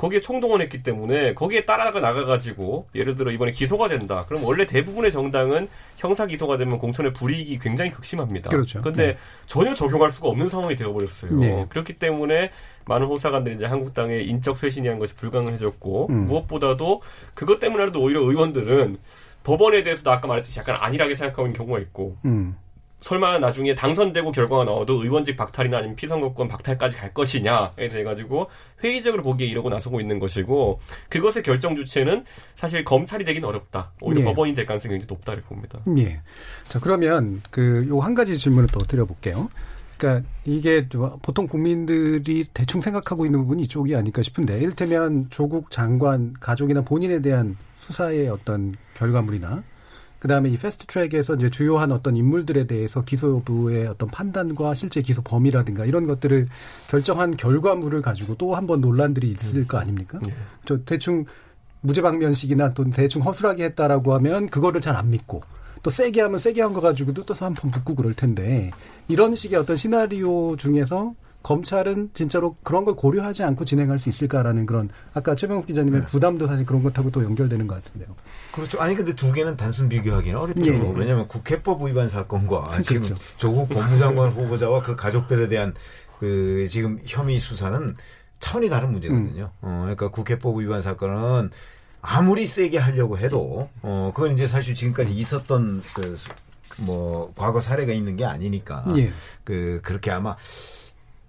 거기에 총동원했기 때문에 거기에 따라가 나가가지고 예를 들어 이번에 기소가 된다. 그럼 원래 대부분의 정당은 형사 기소가 되면 공천의 불이익이 굉장히 극심합니다. 그렇죠. 근데 네. 전혀 적용할 수가 없는 상황이 되어버렸어요. 네. 그렇기 때문에 많은 호사관들이 이제 한국당의 인적 쇄신이 한 것이 불가능해졌고 음. 무엇보다도 그것 때문에라도 오히려 의원들은 법원에 대해서도 아까 말했듯이 약간 안일하게 생각하고 있는 경우가 있고 음. 설마 나중에 당선되고 결과가 나와도 의원직 박탈이나 아니면 피선거권 박탈까지 갈 것이냐에 대해 가지고 회의적으로 보기에 이러고 나서고 있는 것이고 그것의 결정 주체는 사실 검찰이 되긴 어렵다. 오히려 예. 법원이 될 가능성이 굉장히 높다 를 봅니다. 예. 자 그러면 그 요 한 가지 질문을 또 드려볼게요. 그러니까 이게 보통 국민들이 대충 생각하고 있는 부분이 이쪽이 아닐까 싶은데 이를테면 조국 장관 가족이나 본인에 대한 수사의 어떤 결과물이나 그다음에 이 패스트 트랙에서 이제 주요한 어떤 인물들에 대해서 기소부의 어떤 판단과 실제 기소 범위라든가 이런 것들을 결정한 결과물을 가지고 또 한 번 논란들이 있을 거 아닙니까? 네. 저 대충 무죄 방면식이나 또 대충 허술하게 했다라고 하면 그거를 잘 안 믿고 또 세게 하면 세게 한 거 가지고도 또 한 번 붙고 그럴 텐데 이런 식의 어떤 시나리오 중에서 검찰은 진짜로 그런 걸 고려하지 않고 진행할 수 있을까라는 그런 아까 최병욱 기자님의 네. 부담도 사실 그런 것하고 또 연결되는 것 같은데요. 그렇죠. 아니 근데 두 개는 단순 비교하기는 어렵죠. 예. 왜냐하면 국회법 위반 사건과 그렇죠. 지금 조국 법무장관 후보자와 그 가족들에 대한 그 지금 혐의 수사는 차원이 다른 문제거든요. 음. 어, 그러니까 국회법 위반 사건은 아무리 세게 하려고 해도 어 그건 이제 사실 지금까지 있었던 그 뭐 과거 사례가 있는 게 아니니까 예. 그 그렇게 아마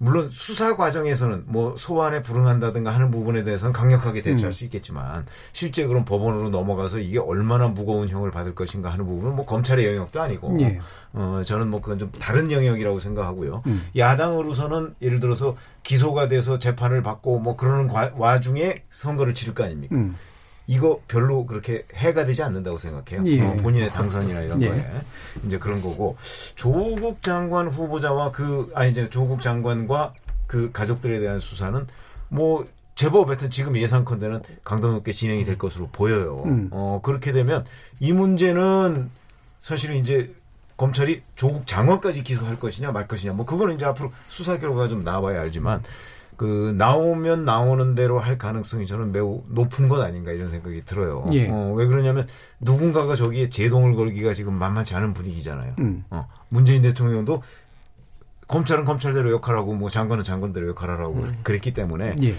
물론 수사 과정에서는 뭐 소환에 불응한다든가 하는 부분에 대해서는 강력하게 대처할 음. 수 있겠지만 실제 그런 법원으로 넘어가서 이게 얼마나 무거운 형을 받을 것인가 하는 부분은 뭐 검찰의 영역도 아니고 예. 어 저는 뭐 그건 좀 다른 영역이라고 생각하고요. 음. 야당으로서는 예를 들어서 기소가 돼서 재판을 받고 뭐 그러는 과, 와중에 선거를 치를 거 아닙니까? 음. 이거 별로 그렇게 해가 되지 않는다고 생각해요. 예. 어, 본인의 당선이나 이런 예. 거에 이제 그런 거고 조국 장관 후보자와 그 아니 이제 조국 장관과 그 가족들에 대한 수사는 뭐 제법 하여튼 지금 예상컨대는 강도 높게 진행이 될 것으로 보여요. 음. 어 그렇게 되면 이 문제는 사실은 이제 검찰이 조국 장관까지 기소할 것이냐 말 것이냐 뭐 그거는 이제 앞으로 수사 결과가 좀 나와야 알지만 그 나오면 나오는 대로 할 가능성이 저는 매우 높은 것 아닌가 이런 생각이 들어요. 예. 어, 왜 그러냐면 누군가가 저기에 제동을 걸기가 지금 만만치 않은 분위기잖아요. 음. 어, 문재인 대통령도 검찰은 검찰대로 역할하고 뭐 장관은 장관대로 역할하라고 음. 그랬기 때문에 예.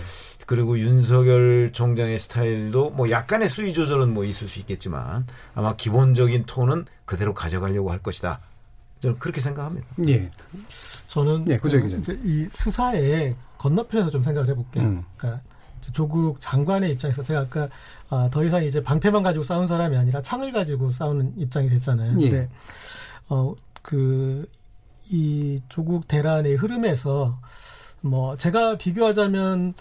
그리고 윤석열 총장의 스타일도 뭐 약간의 수위 조절은 뭐 있을 수 있겠지만 아마 기본적인 톤은 그대로 가져가려고 할 것이다. 저는 그렇게 생각합니다. 예. 저는 예, 그, 이 수사에 건너편에서 좀 생각을 해볼게요. 음. 그러니까 조국 장관의 입장에서 제가 아까 아, 더 이상 이제 방패만 가지고 싸운 사람이 아니라 창을 가지고 싸우는 입장이 됐잖아요. 예. 근데 어그이 조국 대란의 흐름에서 뭐 제가 비교하자면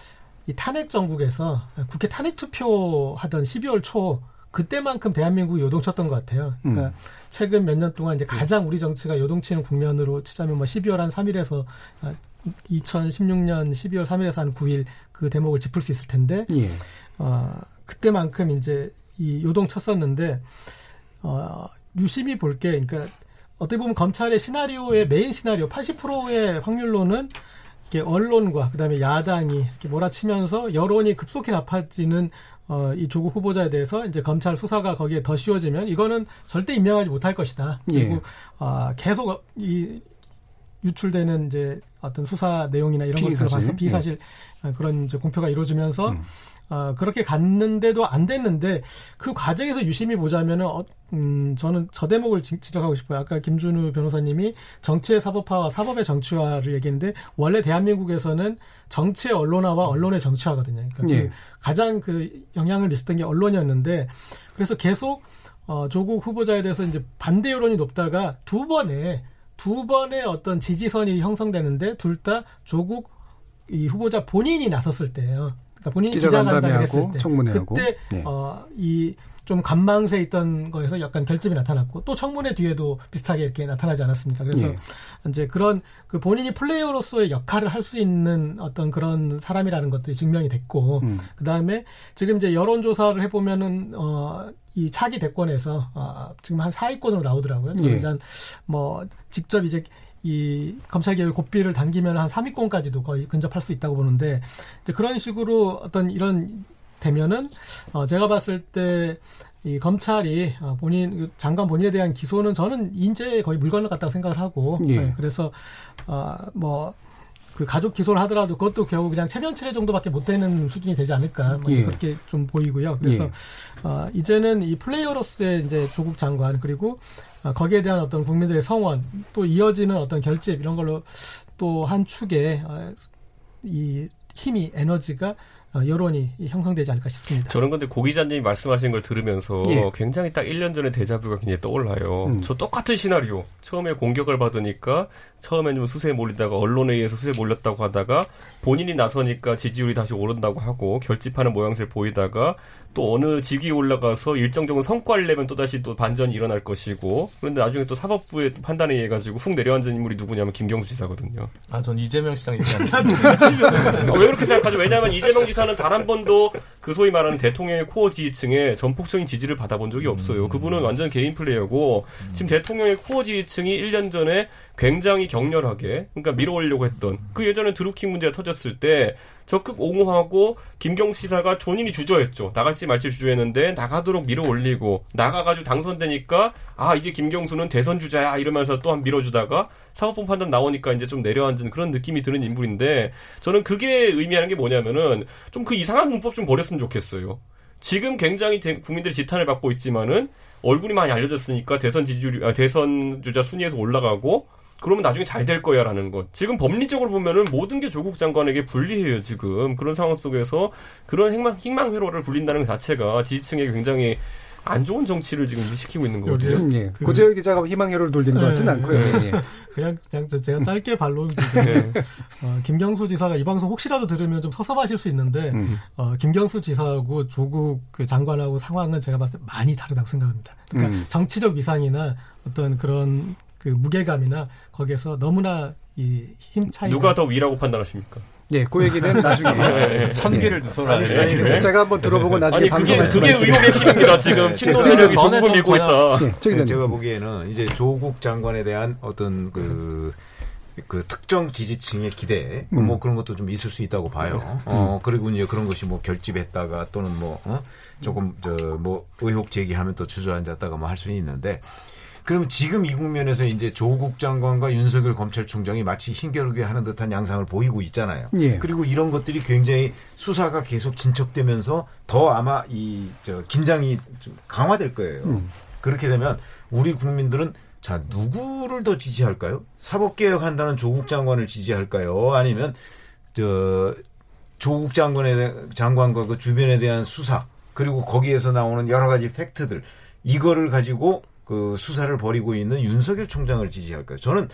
이 탄핵 정국에서 국회 탄핵 투표하던 12월 초 그때만큼 대한민국이 요동쳤던 것 같아요. 그러니까 음. 최근 몇 년 동안 이제 가장 우리 정치가 요동치는 국면으로 치자면 뭐 12월 한 3일에서 2016년 12월 3일에서 한 9일 그 대목을 짚을 수 있을 텐데, 예. 어, 그때만큼 이제 이 요동 쳤었는데, 어, 유심히 볼 게, 그러니까 어떻게 보면 검찰의 시나리오의 메인 시나리오 80%의 확률로는 이렇게 언론과 그다음에 야당이 이렇게 몰아치면서 여론이 급속히 나빠지는 어, 이 조국 후보자에 대해서 이제 검찰 수사가 거기에 더 쉬워지면 이거는 절대 임명하지 못할 것이다. 그리고 예. 어, 계속 이 유출되는 이제 어떤 수사 내용이나 이런 것들을 봐서 비사실 예. 그런 이제 공표가 이루어지면서 음. 어, 그렇게 갔는데도 안 됐는데 그 과정에서 유심히 보자면은 어, 음, 저는 저 대목을 지, 적하고 싶어요. 아까 김준우 변호사님이 정치의 사법화와 사법의 정치화를 얘기했는데 원래 대한민국에서는 정치의 언론화와 언론의 정치화거든요. 그러니까 예. 그 가장 그 영향을 미쳤던 게 언론이었는데 그래서 계속 어, 조국 후보자에 대해서 이제 반대 여론이 높다가 두 번에 두 번의 어떤 지지선이 형성되는데 둘 다 조국 이 후보자 본인이 나섰을 때예요. 그러니까 본인이 기자간담회 했을 때 청문회하고. 그때 네. 어 이 좀 간망세 있던 거에서 약간 결집이 나타났고 또 청문회 뒤에도 비슷하게 이렇게 나타나지 않았습니까? 그래서 네. 이제 그런 그 본인이 플레이어로서의 역할을 할 수 있는 어떤 그런 사람이라는 것들이 증명이 됐고 음. 그 다음에 지금 이제 여론 조사를 해보면은 어. 이 차기 대권에서 어, 지금 한 4위권으로 나오더라고요. 예. 뭐 직접 이제 이 검찰 개혁 고삐를 당기면 한 3위권까지도 거의 근접할 수 있다고 보는데 이제 그런 식으로 어떤 이런 되면은 어 제가 봤을 때 이 검찰이 어, 본인 그 장관 본인에 대한 기소는 저는 인재에 거의 물건을 갖다고 생각을 하고 예. 네, 그래서 어뭐 그 가족 기소를 하더라도 그것도 겨우 그냥 체면치레 정도밖에 못 되는 수준이 되지 않을까 뭐 예. 그렇게 좀 보이고요. 그래서 예. 어, 이제는 이 플레이어로서의 이제 조국 장관 그리고 어, 거기에 대한 어떤 국민들의 성원 또 이어지는 어떤 결집 이런 걸로 또 한 축에 어, 이 힘이 에너지가 어, 여론이 형성되지 않을까 싶습니다. 저는 근데 고 기자님이 말씀하신 걸 들으면서 예. 굉장히 딱 1년 전에 대자뷰가 굉장히 떠올라요. 음. 저 똑같은 시나리오. 처음에 공격을 받으니까 처음엔 좀 수세에 몰리다가 언론에 의해서 수세에 몰렸다고 하다가 본인이 나서니까 지지율이 다시 오른다고 하고 결집하는 모양새를 보이다가 또 어느 직위 올라가서 일정 정도 성과를 내면 또다시 또 반전이 일어날 것이고 그런데 나중에 또 사법부의 판단에 의해 가지고 훅 내려앉은 인물이 누구냐면 김경수 지사거든요. 아, 전 이재명 시장 얘기하는 왜 그렇게 생각하죠? 왜냐하면 이재명 지사는 단 한 번도 그 소위 말하는 대통령의 코어 지지층에 전폭적인 지지를 받아본 적이 없어요. 그분은 완전 개인 플레이어고 지금 대통령의 코어 지지층이 1년 전에 굉장히 격렬하게 그러니까 밀어올려고 했던 그 예전에 드루킹 문제가 터졌을 때 적극 옹호하고 김경수 지사가 본인이 주저했죠. 나갈지 말지 주저했는데 나가도록 밀어올리고 나가가지고 당선되니까 아 이제 김경수는 대선 주자야 이러면서 또 한 밀어주다가 사법부 판단 나오니까 이제 좀 내려앉은 그런 느낌이 드는 인물인데 저는 그게 의미하는 게 뭐냐면은 좀 그 이상한 문법 좀 버렸으면 좋겠어요. 지금 굉장히 국민들이 지탄을 받고 있지만은 얼굴이 많이 알려졌으니까 대선 지지율, 아, 대선 주자 순위에서 올라가고 그러면 나중에 잘 될 거야라는 것. 지금 법리적으로 보면은 모든 게 조국 장관에게 불리해요, 지금. 그런 상황 속에서 그런 희망, 희망 회로를 불린다는 것 자체가 지지층에게 굉장히 안 좋은 정치를 지금 시키고 있는 거거든요. 예. 그, 고재열 기자가 희망회로를 돌리는 것 같지는 네, 않고요. 네. 예. 그냥, 그냥 제가 짧게 반론 드리면 네. 어, 김경수 지사가 이 방송 혹시라도 들으면 좀 섭섭하실 수 있는데 음. 어, 김경수 지사하고 조국 그 장관하고 상황은 제가 봤을 때 많이 다르다고 생각합니다. 그러니까 음. 정치적 위상이나 어떤 그런 그 무게감이나 거기에서 너무나 이 힘 차이 누가 더 위라고 판단하십니까? 예, 그 얘기는 나중에 네, 천 개를 두서라. 네. 네. 제가 한번 들어보고 나중에 아니 그게 그게 의혹의 핵심입니다. 지금 친노 세력이 조국을 밀고 있다. 네, 제가 보기에는 이제 조국 장관에 대한 어떤 그. 그 특정 지지층의 기대 음. 뭐 그런 것도 좀 있을 수 있다고 봐요. 음. 어 그리고 이제 그런 것이 뭐 결집했다가 또는 뭐 어? 조금 저 뭐 의혹 제기하면 또 주저앉았다가 뭐 할 수는 있는데 그러면 지금 이 국면에서 이제 조국 장관과 윤석열 검찰총장이 마치 힘겨루게 하는 듯한 양상을 보이고 있잖아요. 예. 그리고 이런 것들이 굉장히 수사가 계속 진척되면서 더 아마 이 저 긴장이 좀 강화될 거예요. 음. 그렇게 되면 우리 국민들은 자 누구를 더 지지할까요? 사법개혁 한다는 조국 장관을 지지할까요? 아니면 저 조국 장관에 장관과 그 주변에 대한 수사 그리고 거기에서 나오는 여러 가지 팩트들 이거를 가지고 그 수사를 벌이고 있는 윤석열 총장을 지지할까요? 저는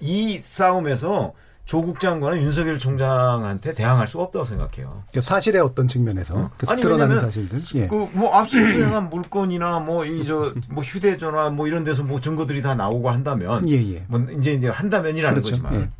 이 싸움에서 조국 장관은 윤석열 총장한테 대항할 수 없다고 생각해요. 그러니까 사실의 어떤 측면에서 어? 아니, 드러나는 사실들. 예. 그뭐 압수수색한 물건이나 뭐 이 저 뭐 휴대전화 뭐 이런 데서 뭐 증거들이 다 나오고 한다면, 예, 예. 뭐 이제 이제 한다면이라는 그렇죠. 거지만. 예.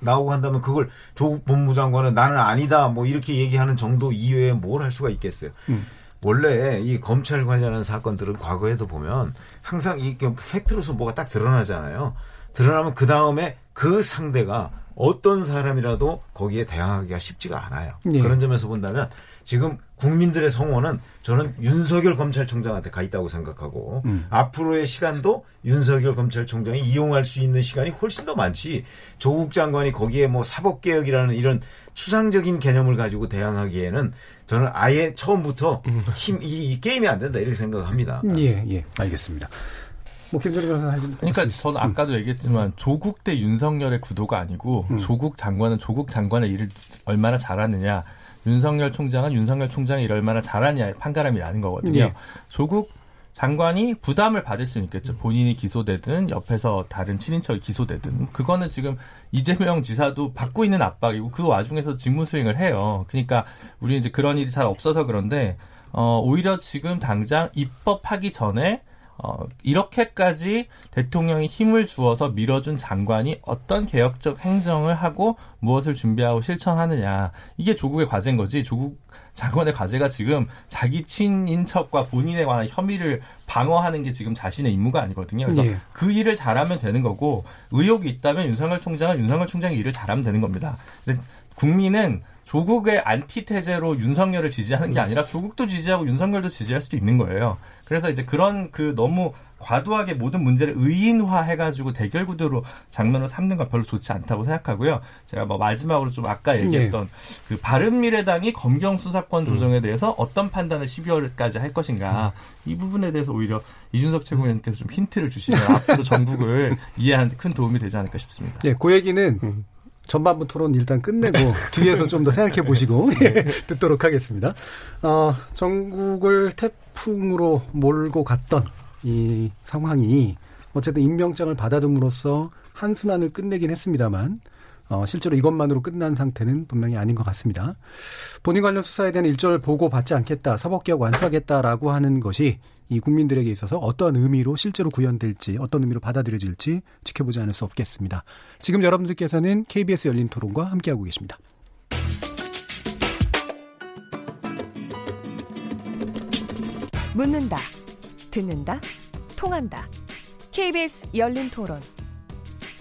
나오고 한다면 그걸 조국 본부장관은 나는 아니다 뭐 이렇게 얘기하는 정도 이외에 뭘 할 수가 있겠어요. 음. 원래 이 검찰 관련한 사건들은 과거에도 보면 항상 이게 팩트로서 뭐가 딱 드러나잖아요. 드러나면 그 다음에 그 상대가 어떤 사람이라도 거기에 대항하기가 쉽지가 않아요. 네. 그런 점에서 본다면 지금 국민들의 성원은 저는 윤석열 검찰총장한테 가 있다고 생각하고 음. 앞으로의 시간도 윤석열 검찰총장이 이용할 수 있는 시간이 훨씬 더 많지 조국 장관이 거기에 뭐 사법개혁이라는 이런 추상적인 개념을 가지고 대항하기에는 저는 아예 처음부터 음. 힘, 이, 이 게임이 안 된다 이렇게 생각합니다. 예, 예, 알겠습니다. 뭐 김준일 변호사 할 그러니까 저는 아까도 음. 얘기했지만 조국 대 윤석열의 구도가 아니고 음. 조국 장관은 조국 장관의 일을 얼마나 잘하느냐 윤석열 총장은 윤석열 총장이 일을 얼마나 잘하느냐의 판가름이 나는 거거든요. 예. 조국 장관이 부담을 받을 수는 있겠죠. 본인이 기소되든 옆에서 다른 친인척이 기소되든 그거는 지금 이재명 지사도 받고 있는 압박이고 그 와중에서 직무 수행을 해요. 그러니까 우리 이제 그런 일이 잘 없어서 그런데 어 오히려 지금 당장 입법하기 전에 어, 이렇게까지 대통령이 힘을 주어서 밀어준 장관이 어떤 개혁적 행정을 하고 무엇을 준비하고 실천하느냐. 이게 조국의 과제인 거지. 조국 장관의 과제가 지금 자기 친인척과 본인에 관한 혐의를 방어하는 게 지금 자신의 임무가 아니거든요. 그래서 예. 그 일을 잘하면 되는 거고 의혹이 있다면 윤석열 총장은 윤석열 총장의 일을 잘하면 되는 겁니다. 근데 국민은 조국의 안티테제로 윤석열을 지지하는 게 아니라 조국도 지지하고 윤석열도 지지할 수도 있는 거예요. 그래서 이제 그런 그 너무 과도하게 모든 문제를 의인화 해가지고 대결 구도로 장면을 삼는 건 별로 좋지 않다고 생각하고요. 제가 뭐 마지막으로 좀 아까 얘기했던 네. 그 바른미래당이 검경 수사권 음. 조정에 대해서 어떤 판단을 12월까지 할 것인가 음. 이 부분에 대해서 오히려 이준석 최고위원께서 좀 힌트를 주시면 앞으로 전국을 이해하는 데 큰 도움이 되지 않을까 싶습니다. 네, 그 얘기는 음. 전반부 토론 일단 끝내고 뒤에서 좀 더 생각해 보시고 예, 듣도록 하겠습니다. 어, 전국을 태풍으로 몰고 갔던 이 상황이 어쨌든 임명장을 받아둠으로써 한순환을 끝내긴 했습니다만 어, 실제로 이것만으로 끝난 상태는 분명히 아닌 것 같습니다. 본인 관련 수사에 대한 일절 보고 받지 않겠다, 사법개혁 완수하겠다라고 하는 것이 이 국민들에게 있어서 어떤 의미로 실제로 구현될지, 어떤 의미로 받아들여질지 지켜보지 않을 수 없겠습니다. 지금 여러분들께서는 KBS 열린 토론과 함께하고 계십니다. 묻는다, 듣는다, 통한다. KBS 열린 토론.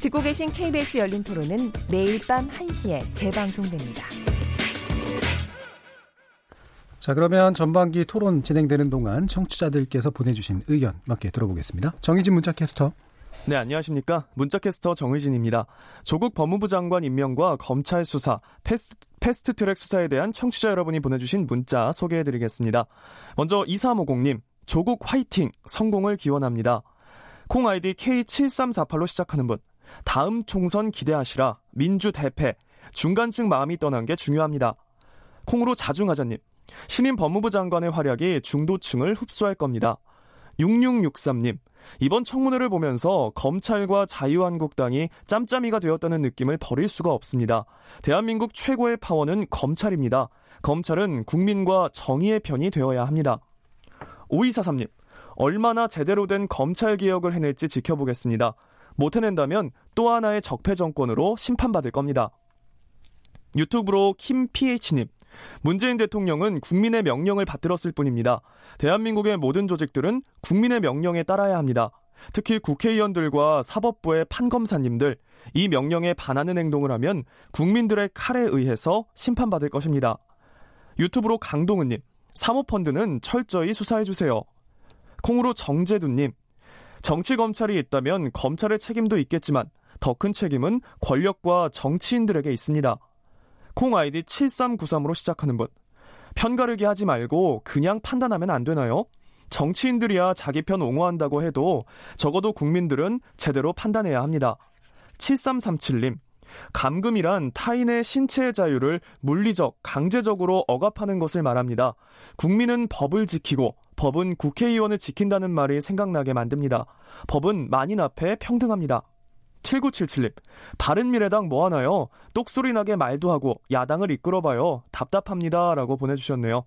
듣고 계신 KBS 열린 토론은 매일 밤 1시에 재방송됩니다. 자, 그러면 전반기 토론 진행되는 동안 청취자들께서 보내주신 의견 몇개 들어보겠습니다. 정희진 문자캐스터. 네, 안녕하십니까. 문자캐스터 정의진입니다. 조국 법무부 장관 임명과 검찰 수사, 패스트, 패스트 트랙 수사에 대한 청취자 여러분이 보내주신 문자 소개해드리겠습니다. 먼저 2350님, 조국 화이팅! 성공을 기원합니다. 콩 아이디 K7348로 시작하는 분. 다음 총선 기대하시라. 민주 대패. 중간층 마음이 떠난 게 중요합니다. 콩으로 자중하자님. 신임 법무부 장관의 활약이 중도층을 흡수할 겁니다. 6663님. 이번 청문회를 보면서 검찰과 자유한국당이 짬짬이가 되었다는 느낌을 버릴 수가 없습니다. 대한민국 최고의 파워는 검찰입니다. 검찰은 국민과 정의의 편이 되어야 합니다. 5243님. 얼마나 제대로 된 검찰 개혁을 해낼지 지켜보겠습니다. 못 해낸다면 또 하나의 적폐 정권으로 심판받을 겁니다. 유튜브로 김PH님. 문재인 대통령은 국민의 명령을 받들었을 뿐입니다. 대한민국의 모든 조직들은 국민의 명령에 따라야 합니다. 특히 국회의원들과 사법부의 판검사님들, 이 명령에 반하는 행동을 하면 국민들의 칼에 의해서 심판받을 것입니다. 유튜브로 강동은님, 사모펀드는 철저히 수사해주세요. 콩으로 정재두님, 정치 검찰이 있다면 검찰의 책임도 있겠지만 더 큰 책임은 권력과 정치인들에게 있습니다. 콩 아이디 7393으로 시작하는 분. 편가르기 하지 말고 그냥 판단하면 안 되나요? 정치인들이야 자기 편 옹호한다고 해도 적어도 국민들은 제대로 판단해야 합니다. 7337님. 감금이란 타인의 신체의 자유를 물리적, 강제적으로 억압하는 것을 말합니다. 국민은 법을 지키고 법은 국회의원을 지킨다는 말이 생각나게 만듭니다. 법은 만인 앞에 평등합니다. 7977님, 바른미래당 뭐 하나요? 똑소리 나게 말도 하고 야당을 이끌어봐요. 답답합니다. 라고 보내주셨네요.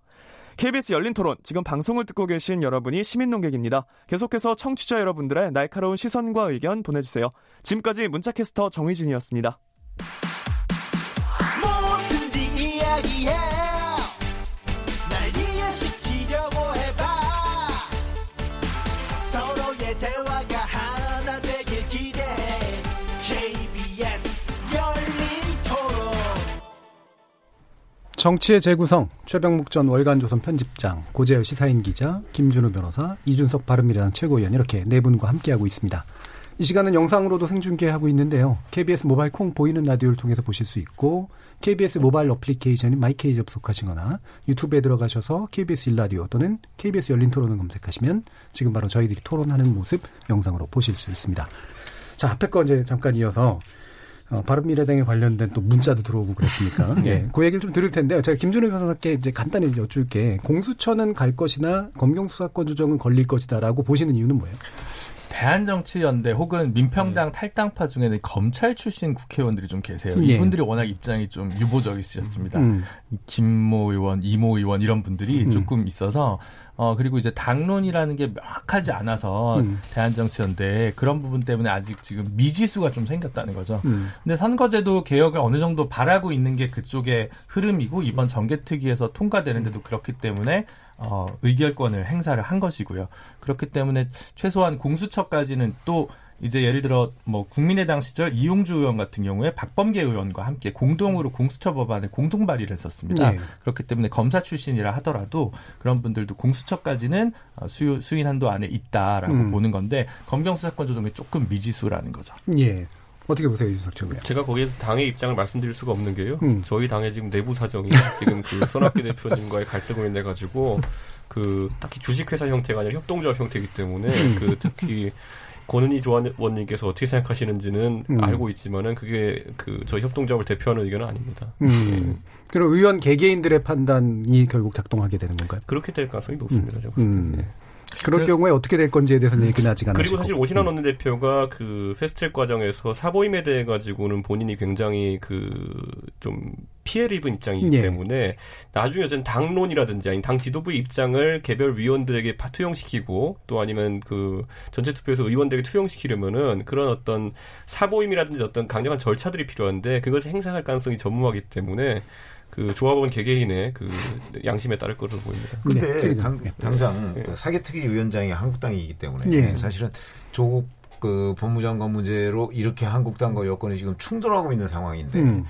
KBS 열린 토론, 지금 방송을 듣고 계신 여러분이 시민 농객입니다. 계속해서 청취자 여러분들의 날카로운 시선과 의견 보내주세요. 지금까지 문자캐스터 정희진이었습니다. 정치의 재구성 최병묵 전 월간조선 편집장 고재열 시사인 기자 김준우 변호사 이준석 바른미래당 최고위원 이렇게 네 분과 함께하고 있습니다. 이 시간은 영상으로도 생중계하고 있는데요. KBS 모바일 콩 보이는 라디오를 통해서 보실 수 있고 KBS 모바일 어플리케이션인 마이케이 접속하시거나 유튜브에 들어가셔서 KBS 일라디오 또는 KBS 열린 토론을 검색하시면 지금 바로 저희들이 토론하는 모습 영상으로 보실 수 있습니다. 자, 앞에 거 이제 잠깐 이어서 어, 바른미래당에 관련된 또 문자도 들어오고 그랬으니까 예. 네. 그 얘기를 좀 들을 텐데요. 제가 김준호 변호사께 이제 간단히 여쭐게 공수처는 갈 것이나 검경 수사권 조정은 걸릴 것이다라고 보시는 이유는 뭐예요? 대한정치연대 혹은 민평당 음. 탈당파 중에는 검찰 출신 국회의원들이 좀 계세요. 예. 이분들이 워낙 입장이 좀 유보적이셨습니다. 음. 김모 의원, 이모 의원 이런 분들이 음. 조금 있어서 어 그리고 이제 당론이라는 게 명확하지 않아서 음. 대한정치연대 그런 부분 때문에 아직 지금 미지수가 좀 생겼다는 거죠. 음. 근데 선거제도 개혁을 어느 정도 바라고 있는 게 그쪽의 흐름이고 이번 정개특위에서 통과되는데도 그렇기 때문에 어, 의결권을 행사를 한 것이고요. 그렇기 때문에 최소한 공수처까지는 또 이제 예를 들어 뭐 국민의당 시절 이용주 의원 같은 경우에 박범계 의원과 함께 공동으로 공수처 법안을 공동 발의를 했었습니다. 네. 그렇기 때문에 검사 출신이라 하더라도 그런 분들도 공수처까지는 어, 수, 수인 한도 안에 있다라고 음. 보는 건데 검경 수사권 조정이 조금 미지수라는 거죠. 예. 어떻게 보세요, 윤석 전 제가 거기에서 당의 입장을 말씀드릴 수가 없는 게요. 음. 저희 당의 지금 내부 사정이 지금 그 손학규 대표님과의 갈등으로 인해 가지고 그 딱히 주식회사 형태가 아니라 협동조합 형태이기 때문에 음. 그 특히 권은희 조원님께서 어떻게 생각하시는지는 음. 알고 있지만은 그게 그 저희 협동조합을 대표하는 의견은 아닙니다. 음. 네. 그럼 의원 개개인들의 판단이 결국 작동하게 되는 건가요? 그렇게 될 가능성이 높습니다. 제가 봤을 때. 음. 네. 그럴 경우에 어떻게 될 건지에 대해서는 얘기는 아직 안 그리고 사실 오신환 음. 원내 대표가 그 패스트트랙 과정에서 사보임에 대해 가지고는 본인이 굉장히 그 좀 피해를 입은 입장이기 예. 때문에 나중에 어쨌든 당론이라든지 아니 당 지도부의 입장을 개별 위원들에게 투영시키고 또 아니면 그 전체 투표에서 의원들에게 투영시키려면은 그런 어떤 사보임이라든지 어떤 강력한 절차들이 필요한데 그것을 행사할 가능성이 전무하기 때문에 그 조합원 개개인의 그 양심에 따를 것으로 보입니다. 근데 네. 당, 당장 네. 그 사개특위 위원장이 한국당이기 때문에 네. 사실은 조국 그 법무장관 문제로 이렇게 한국당과 여권이 지금 충돌하고 있는 상황인데 음.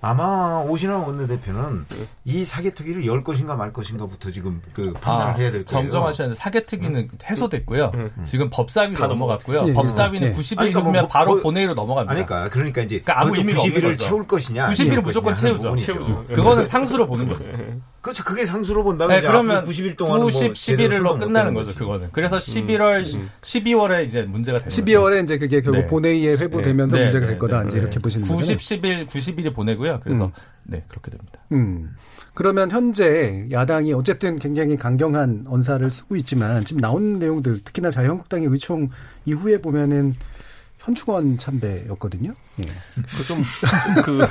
아마 오신환 원내대표는 이 사개특위를 열 것인가 말 것인가부터 지금 그 판단을 아, 해야 될 거예요. 정정하셔야 사개특위는 음. 해소됐고요. 음. 지금 법사위로 넘어갔고요. 예, 법사위는 예. 90일 후면 뭐, 바로 뭐, 본회의로 넘어갑니다. 그러니까 그러니까 이제 그러니까 아무 의미가 90일을 채울 것이냐 90일은 무조건 채우죠. 채우죠. 그거는 상수로 보는 거죠. 그렇죠. 그게 상수로 본다면 네, 그러면 90일 동안 90, 뭐 11일로 끝나는 거죠. 그거는. 그래서 11월, 음, 12월에 이제 문제가 되는 12월에 이제 그게 결국 네. 본회의에 회부되면서 네. 문제가 될 네. 거다. 이제 이렇게 보시는 거죠. 90, 10일, 90일이 보내고요. 그래서 음. 네 그렇게 됩니다. 음. 그러면 현재 야당이 어쨌든 굉장히 강경한 언사를 쓰고 있지만 지금 나온 내용들 특히나 자유한국당의 의총 이후에 보면은 현충원 참배였거든요. 예. 좀, 그,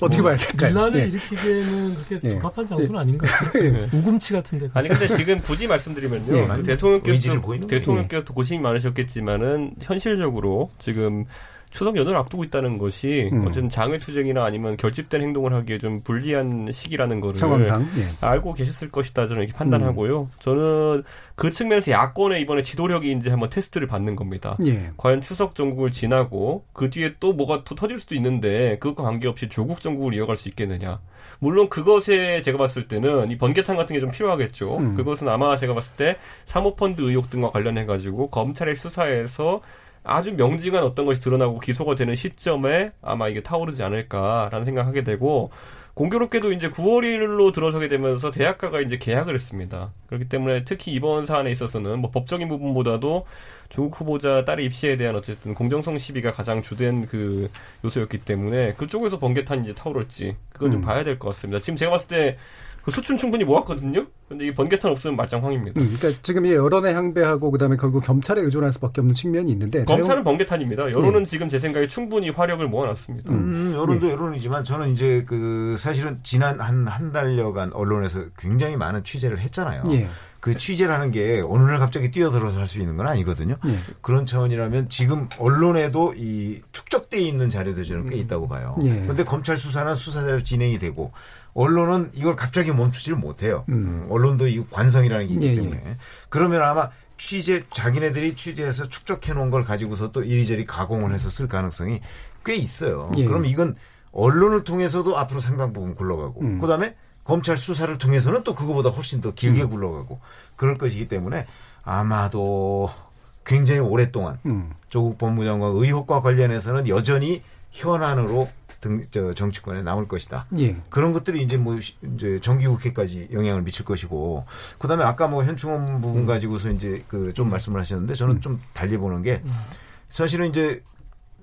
어떻게 뭐, 봐야 될까요? 논란을 예. 일으키기에는 그렇게 예. 적합한 장소는 예. 아닌 것 같아요. 예. 우금치 같은데. 아니, 근데 지금 굳이 말씀드리면요. 예. 그 대통령께서, 대통령께서 고심이 많으셨겠지만은, 현실적으로 지금 추석 연휴를 앞두고 있다는 것이 음. 어쨌든 장외투쟁이나 아니면 결집된 행동을 하기에 좀 불리한 시기라는 거를 상황상, 예. 알고 계셨을 것이다 저는 이렇게 판단하고요. 음. 저는 그 측면에서 야권의 이번에 지도력이 이제 한번 테스트를 받는 겁니다. 예. 과연 추석 정국을 지나고 그 뒤에 또 뭐가 또 터질 수도 있는데 그것과 관계없이 조국 정국을 이어갈 수 있겠느냐. 물론 그것에 제가 봤을 때는 이 번개탄 같은 게 좀 필요하겠죠. 음. 그것은 아마 제가 봤을 때 사모펀드 의혹 등과 관련해 가지고 검찰의 수사에서 아주 명징한 어떤 것이 드러나고 기소가 되는 시점에 아마 이게 타오르지 않을까라는 생각하게 되고 공교롭게도 이제 9월 1일로 들어서게 되면서 대학가가 이제 계약을 했습니다. 그렇기 때문에 특히 이번 사안에 있어서는 뭐 법적인 부분보다도 조국 후보자 딸의 입시에 대한 어쨌든 공정성 시비가 가장 주된 그 요소였기 때문에 그쪽에서 번개탄이 이제 타오를지 그건 좀 음. 봐야 될 것 같습니다. 지금 제가 봤을 때 그 수준 충분히 모았거든요. 근데 이게 번개탄 없으면 말짱황입니다. 음, 그러니까 지금 이 여론의 향배하고 그다음에 결국 검찰에 의존할 수밖에 없는 측면이 있는데 검찰은 자영... 번개탄입니다. 여론은 예. 지금 제 생각에 충분히 화력을 모아놨습니다. 음, 음 여론도 예. 여론이지만 저는 이제 그 사실은 지난 한 한 달여간 언론에서 굉장히 많은 취재를 했잖아요. 예. 그 취재라는 게 어느 날 갑자기 뛰어들어서 할 수 있는 건 아니거든요. 예. 그런 차원이라면 지금 언론에도 이 축적돼 있는 자료들이 저는 꽤 음. 있다고 봐요. 그런데 예. 검찰 수사는 수사대로 진행이 되고 언론은 이걸 갑자기 멈추지를 못해요. 음. 언론도 이 관성이라는 게 있기 예, 예. 때문에. 예. 그러면 아마 취재, 자기네들이 취재해서 축적해 놓은 걸 가지고서 또 이리저리 가공을 해서 쓸 가능성이 꽤 있어요. 예. 그럼 이건 언론을 통해서도 앞으로 상당 부분 굴러가고, 음. 그 다음에 검찰 수사를 통해서는 또 그거보다 훨씬 더 길게 음. 굴러가고, 그럴 것이기 때문에 아마도 굉장히 오랫동안 음. 조국 법무장관 의혹과 관련해서는 여전히 현안으로 등, 저 정치권에 남을 것이다. 예. 그런 것들이 이제 뭐 이제 정기국회까지 영향을 미칠 것이고 그다음에 아까 뭐 현충원 부분 음. 가지고서 이제 그 좀 말씀을 하셨는데 저는 음. 좀 달리 보는 게 음. 사실은 이제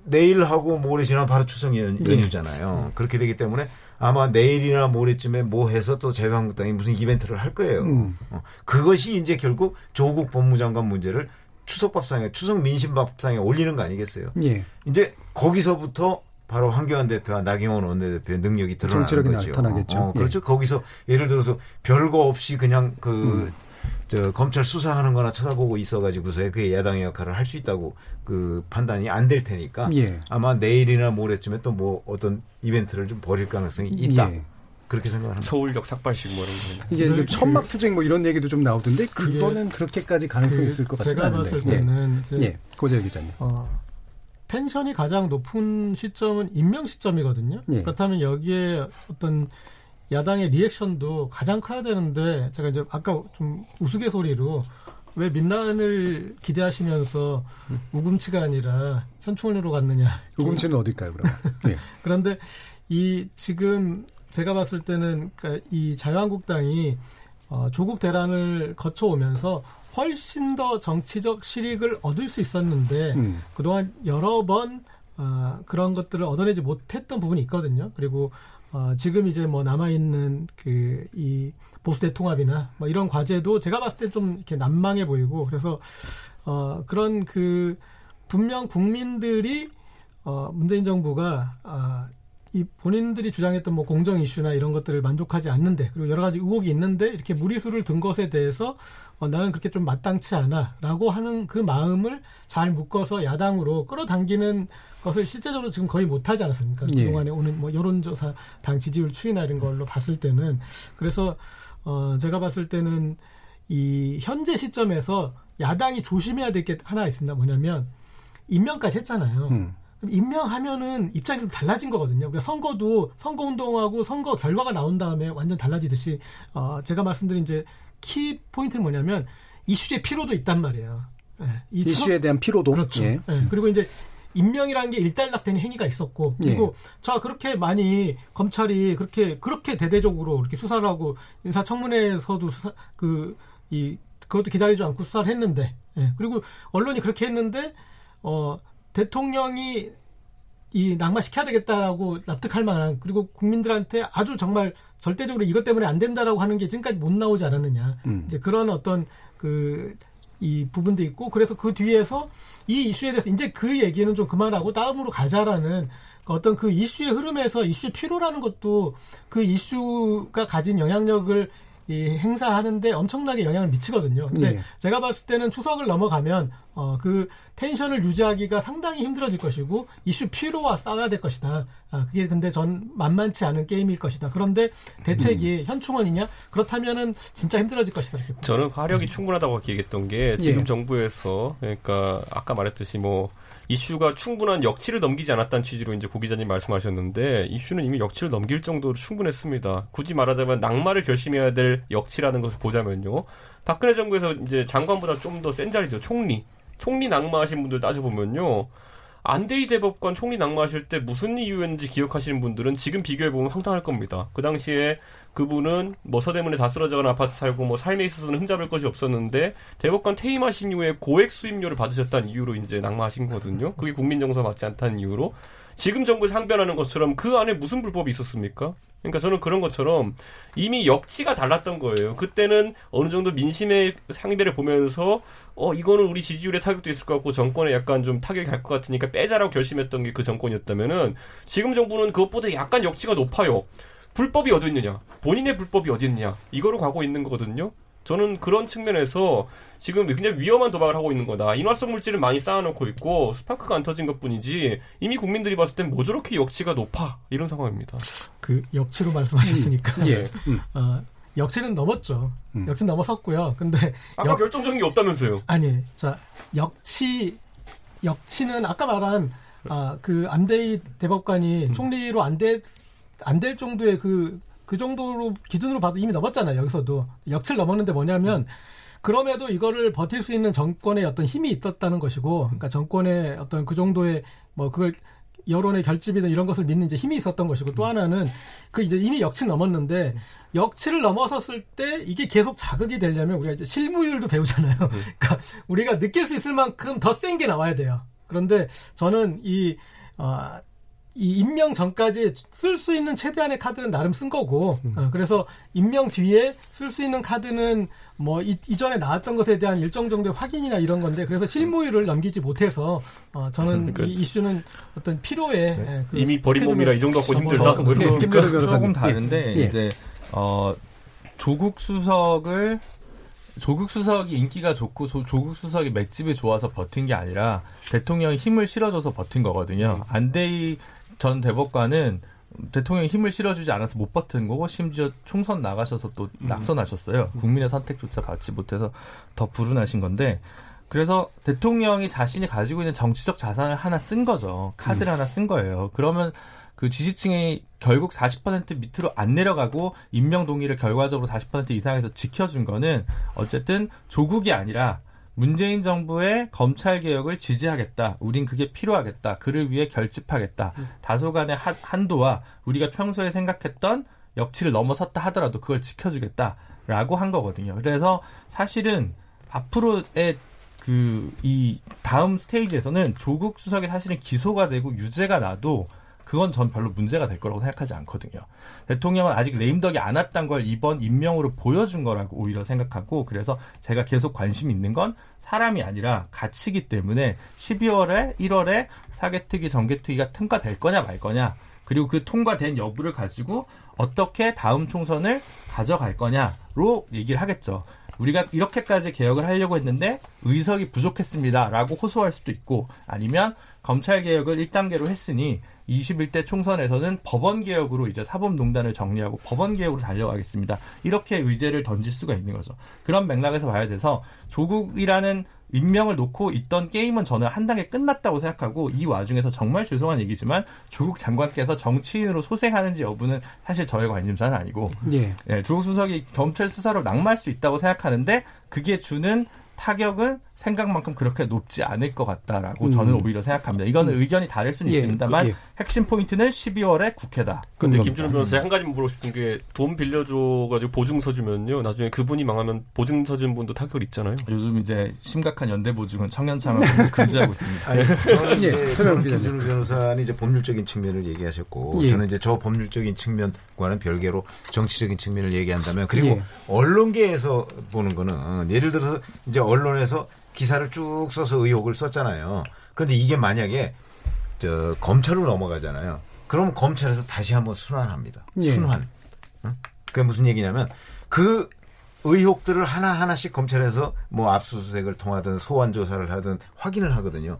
내일하고 모레 지나면 바로 추석 연, 예. 연휴잖아요. 예. 그렇게 되기 때문에 아마 내일이나 모레쯤에 뭐 해서 또 자유한국당이 무슨 이벤트를 할 거예요. 음. 어, 그것이 이제 결국 조국 법무장관 문제를 추석 밥상에 추석 민심 밥상에 올리는 거 아니겠어요? 예. 이제 거기서부터 바로 황교안 대표와 나경원 원내대표의 능력이 드러나는 거죠. 나타나겠죠. 어, 그렇죠. 예. 거기서 예를 들어서 별거 없이 그냥 그 음. 저 검찰 수사하는 거나 쳐다보고 있어가지고서 그 야당의 역할을 할 수 있다고 그 판단이 안 될 테니까 예. 아마 내일이나 모레쯤에 또 뭐 어떤 이벤트를 좀 벌일 가능성이 있다. 예. 그렇게 생각합니다. 서울역 삭발식 뭐 이런 거. 이게 그, 천막 투쟁 뭐 이런 얘기도 좀 나오던데 그거는 그렇게까지 가능성이 그 있을 것 같지 않은데. 제가 봤을 때는 예, 예. 고재 기자님. 어, 텐션이 가장 높은 시점은 임명 시점이거든요. 예. 그렇다면 여기에 어떤 야당의 리액션도 가장 커야 되는데 제가 이제 아까 좀 우스갯소리로 왜 민난을 기대하시면서 음. 우금치가 아니라 현충원으로 갔느냐. 우금치는 어딜까요, 그럼? 네. 그런데 이 지금 제가 봤을 때는 그러니까 이 자유한국당이 어, 조국 대란을 거쳐오면서 훨씬 더 정치적 실익을 얻을 수 있었는데 음. 그동안 여러 번 어, 그런 것들을 얻어내지 못했던 부분이 있거든요. 그리고 어, 지금 이제 뭐 남아 있는 그 이 보수 대통합이나 뭐 이런 과제도 제가 봤을 때 좀 이렇게 난망해 보이고 그래서 어, 그런 그 분명 국민들이 어, 문재인 정부가 어, 이 본인들이 주장했던 뭐 공정 이슈나 이런 것들을 만족하지 않는데 그리고 여러 가지 의혹이 있는데 이렇게 무리수를 든 것에 대해서 어, 나는 그렇게 좀 마땅치 않아라고 하는 그 마음을 잘 묶어서 야당으로 끌어당기는 것을 실제적으로 지금 거의 못하지 않았습니까? 예. 그동안에 오는 뭐 여론조사 당 지지율 추이나 이런 걸로 봤을 때는 그래서 어 제가 봤을 때는 이 현재 시점에서 야당이 조심해야 될 게 하나 있습니다. 뭐냐면 임명까지 했잖아요. 음. 임명하면은 입장이 좀 달라진 거거든요. 그러니까 선거도 선거 운동하고 선거 결과가 나온 다음에 완전 달라지듯이 어 제가 말씀드린 이제 키 포인트는 뭐냐면 이슈의 피로도 있단 말이에요. 네, 이슈에 대한 피로도 그렇죠. 예. 네, 그리고 이제 임명이라는 게 일단락되는 행위가 있었고 그리고 예. 자 그렇게 많이 검찰이 그렇게 그렇게 대대적으로 이렇게 수사를 하고 인사청문회에서도 수사 그이 그것도 기다리지 않고 수사를 했는데 예. 그리고 언론이 그렇게 했는데 어 대통령이 이 낙마시켜야 되겠다라고 납득할 만한 그리고 국민들한테 아주 정말 절대적으로 이것 때문에 안 된다라고 하는 게 지금까지 못 나오지 않았느냐 음. 이제 그런 어떤 그 이 부분도 있고 그래서 그 뒤에서 이 이슈에 대해서 이제 그 얘기는 좀 그만하고 다음으로 가자라는 어떤 그 이슈의 흐름에서 이슈의 필요라는 것도 그 이슈가 가진 영향력을 이 행사하는데 엄청나게 영향을 미치거든요. 근데 네. 제가 봤을 때는 추석을 넘어가면 어, 그 텐션을 유지하기가 상당히 힘들어질 것이고 이슈 피로와 싸워야 될 것이다. 아, 그게 근데 전 만만치 않은 게임일 것이다. 그런데 대책이 음. 현충원이냐? 그렇다면은 진짜 힘들어질 것이다. 저는 화력이 충분하다고 얘기했던 게 지금 예. 정부에서 그러니까 아까 말했듯이 뭐 이슈가 충분한 역치를 넘기지 않았다는 취지로 이제 고 기자님 말씀하셨는데 이슈는 이미 역치를 넘길 정도로 충분했습니다. 굳이 말하자면 낙마를 결심해야 될 역치라는 것을 보자면요. 박근혜 정부에서 이제 장관보다 좀 더 센 자리죠. 총리. 총리 낙마하신 분들 따져보면요. 안대희 대법관 총리 낙마하실 때 무슨 이유였는지 기억하시는 분들은 지금 비교해보면 황당할 겁니다. 그 당시에 그분은 뭐 서대문에 다 쓰러져간 아파트 살고 뭐 삶에 있어서는 흠잡을 것이 없었는데 대법관 퇴임하신 이후에 고액 수임료를 받으셨다는 이유로 이제 낙마하신 거거든요. 그게 국민 정서 맞지 않다는 이유로 지금 정부에서 항변하는 것처럼 그 안에 무슨 불법이 있었습니까? 그러니까 저는 그런 것처럼 이미 역치가 달랐던 거예요. 그때는 어느 정도 민심의 상대를 보면서 어 이거는 우리 지지율에 타격도 있을 것 같고 정권에 약간 좀 타격이 갈 것 같으니까 빼자라고 결심했던 게 그 정권이었다면은 지금 정부는 그것보다 약간 역치가 높아요. 불법이 어디 있느냐? 본인의 불법이 어디 있느냐? 이거로 가고 있는 거거든요. 저는 그런 측면에서 지금 굉장히 위험한 도박을 하고 있는 거다. 인화성 물질을 많이 쌓아놓고 있고 스파크가 안 터진 것뿐이지 이미 국민들이 봤을 땐 뭐 저렇게 역치가 높아 이런 상황입니다. 그 역치로 말씀하셨으니까. 음, 예. 음. 어, 역치는 넘었죠. 음. 역치는 넘어섰고요. 근데 아까 역... 결정적인 게 없다면서요? 아니, 자 역치 역치는 아까 말한 아, 그 안대희 대법관이 음. 총리로 안돼 안 될 정도의 그, 그 정도로 기준으로 봐도 이미 넘었잖아요. 여기서도. 역치를 넘었는데 뭐냐면 그럼에도 이거를 버틸 수 있는 정권의 어떤 힘이 있었다는 것이고, 그러니까 정권의 어떤 그 정도의 뭐 그걸 여론의 결집이든 이런 것을 믿는 이제 힘이 있었던 것이고 또 하나는 그 이제 이미 역치 넘었는데 역치를 넘어섰을 때 이게 계속 자극이 되려면 우리가 이제 실무율도 배우잖아요. 그러니까 우리가 느낄 수 있을 만큼 더 센 게 나와야 돼요. 그런데 저는 이 어, 이 임명 전까지 쓸 수 있는 최대한의 카드는 나름 쓴 거고, 어, 그래서 임명 뒤에 쓸 수 있는 카드는 뭐 이, 이전에 나왔던 것에 대한 일정 정도의 확인이나 이런 건데 그래서 실무율을 넘기지 못해서 어, 저는 그러니까. 이 이슈는 어떤 필요에 네. 예, 그 이미 버린 몸이라 이 정도 갖고 힘들다. 뭐 네, 조금 다른데 예. 이제 어, 조국 수석을 조국 수석이 인기가 좋고 조, 국 수석이 맷집이 좋아서 버틴 게 아니라 대통령이 힘을 실어줘서 버틴 거거든요. 음. 안대희 전 대법관은 대통령이 힘을 실어주지 않아서 못 버튼 거고 심지어 총선 나가셔서 또 음. 낙선하셨어요. 국민의 선택조차 받지 못해서 더 불운하신 건데 그래서 대통령이 자신이 가지고 있는 정치적 자산을 하나 쓴 거죠. 카드를 음. 하나 쓴 거예요. 그러면 그 지지층이 결국 40% 밑으로 안 내려가고 임명 동의를 결과적으로 40% 이상에서 지켜준 거는 어쨌든 조국이 아니라 문재인 정부의 검찰 개혁을 지지하겠다. 우린 그게 필요하겠다. 그를 위해 결집하겠다. 음. 다소간의 한도와 우리가 평소에 생각했던 역치를 넘어섰다 하더라도 그걸 지켜주겠다라고 한 거거든요. 그래서 사실은 앞으로의 그 이 다음 스테이지에서는 조국 수석이 사실은 기소가 되고 유죄가 나도 그건 전 별로 문제가 될 거라고 생각하지 않거든요. 대통령은 아직 레임덕이 안 왔단 걸 이번 임명으로 보여준 거라고 오히려 생각하고 그래서 제가 계속 관심 있는 건 사람이 아니라 가치기 때문에 12월에 1월에 사개특위 정개특위가 통과될 거냐 말 거냐 그리고 그 통과된 여부를 가지고 어떻게 다음 총선을 가져갈 거냐로 얘기를 하겠죠. 우리가 이렇게까지 개혁을 하려고 했는데 의석이 부족했습니다라고 호소할 수도 있고 아니면 검찰 개혁을 1단계로 했으니 21대 총선에서는 법원 개혁으로 이제 사법농단을 정리하고 법원 개혁으로 달려가겠습니다. 이렇게 의제를 던질 수가 있는 거죠. 그런 맥락에서 봐야 돼서 조국이라는 임명을 놓고 있던 게임은 저는 한 단계 끝났다고 생각하고 이 와중에서 정말 죄송한 얘기지만 조국 장관께서 정치인으로 소생하는지 여부는 사실 저의 관심사는 아니고 예. 예, 조국 수석이 검찰 수사로 낙마할 수 있다고 생각하는데 그게 주는 타격은 생각만큼 그렇게 높지 않을 것 같다라고 음. 저는 오히려 생각합니다. 이거는 음. 의견이 다를 수는 예, 있습니다만 그, 예. 핵심 포인트는 12월에 국회다. 근데 김준호 변호사 한 가지 물어보고 싶은 게 돈 빌려줘가지고 보증서 주면요. 나중에 그분이 망하면 보증서 준 분도 타격을 입잖아요. 요즘 이제 심각한 연대 보증은 청년창을 금지하고 있습니다. 아니, 저는 이제 예, 저는 김준호 변호사는 이제 법률적인 측면을 얘기하셨고 예. 저는 이제 저 법률적인 측면과는 별개로 정치적인 측면을 얘기한다면 그리고 예. 언론계에서 보는 거는 예를 들어서 이제 언론에서 기사를 쭉 써서 의혹을 썼잖아요. 그런데 이게 만약에 저 검찰로 넘어가잖아요. 그럼 검찰에서 다시 한번 순환합니다. 예. 순환. 응? 그게 무슨 얘기냐면 그 의혹들을 하나 하나씩 검찰에서 뭐 압수수색을 통하든 소환 조사를 하든 확인을 하거든요.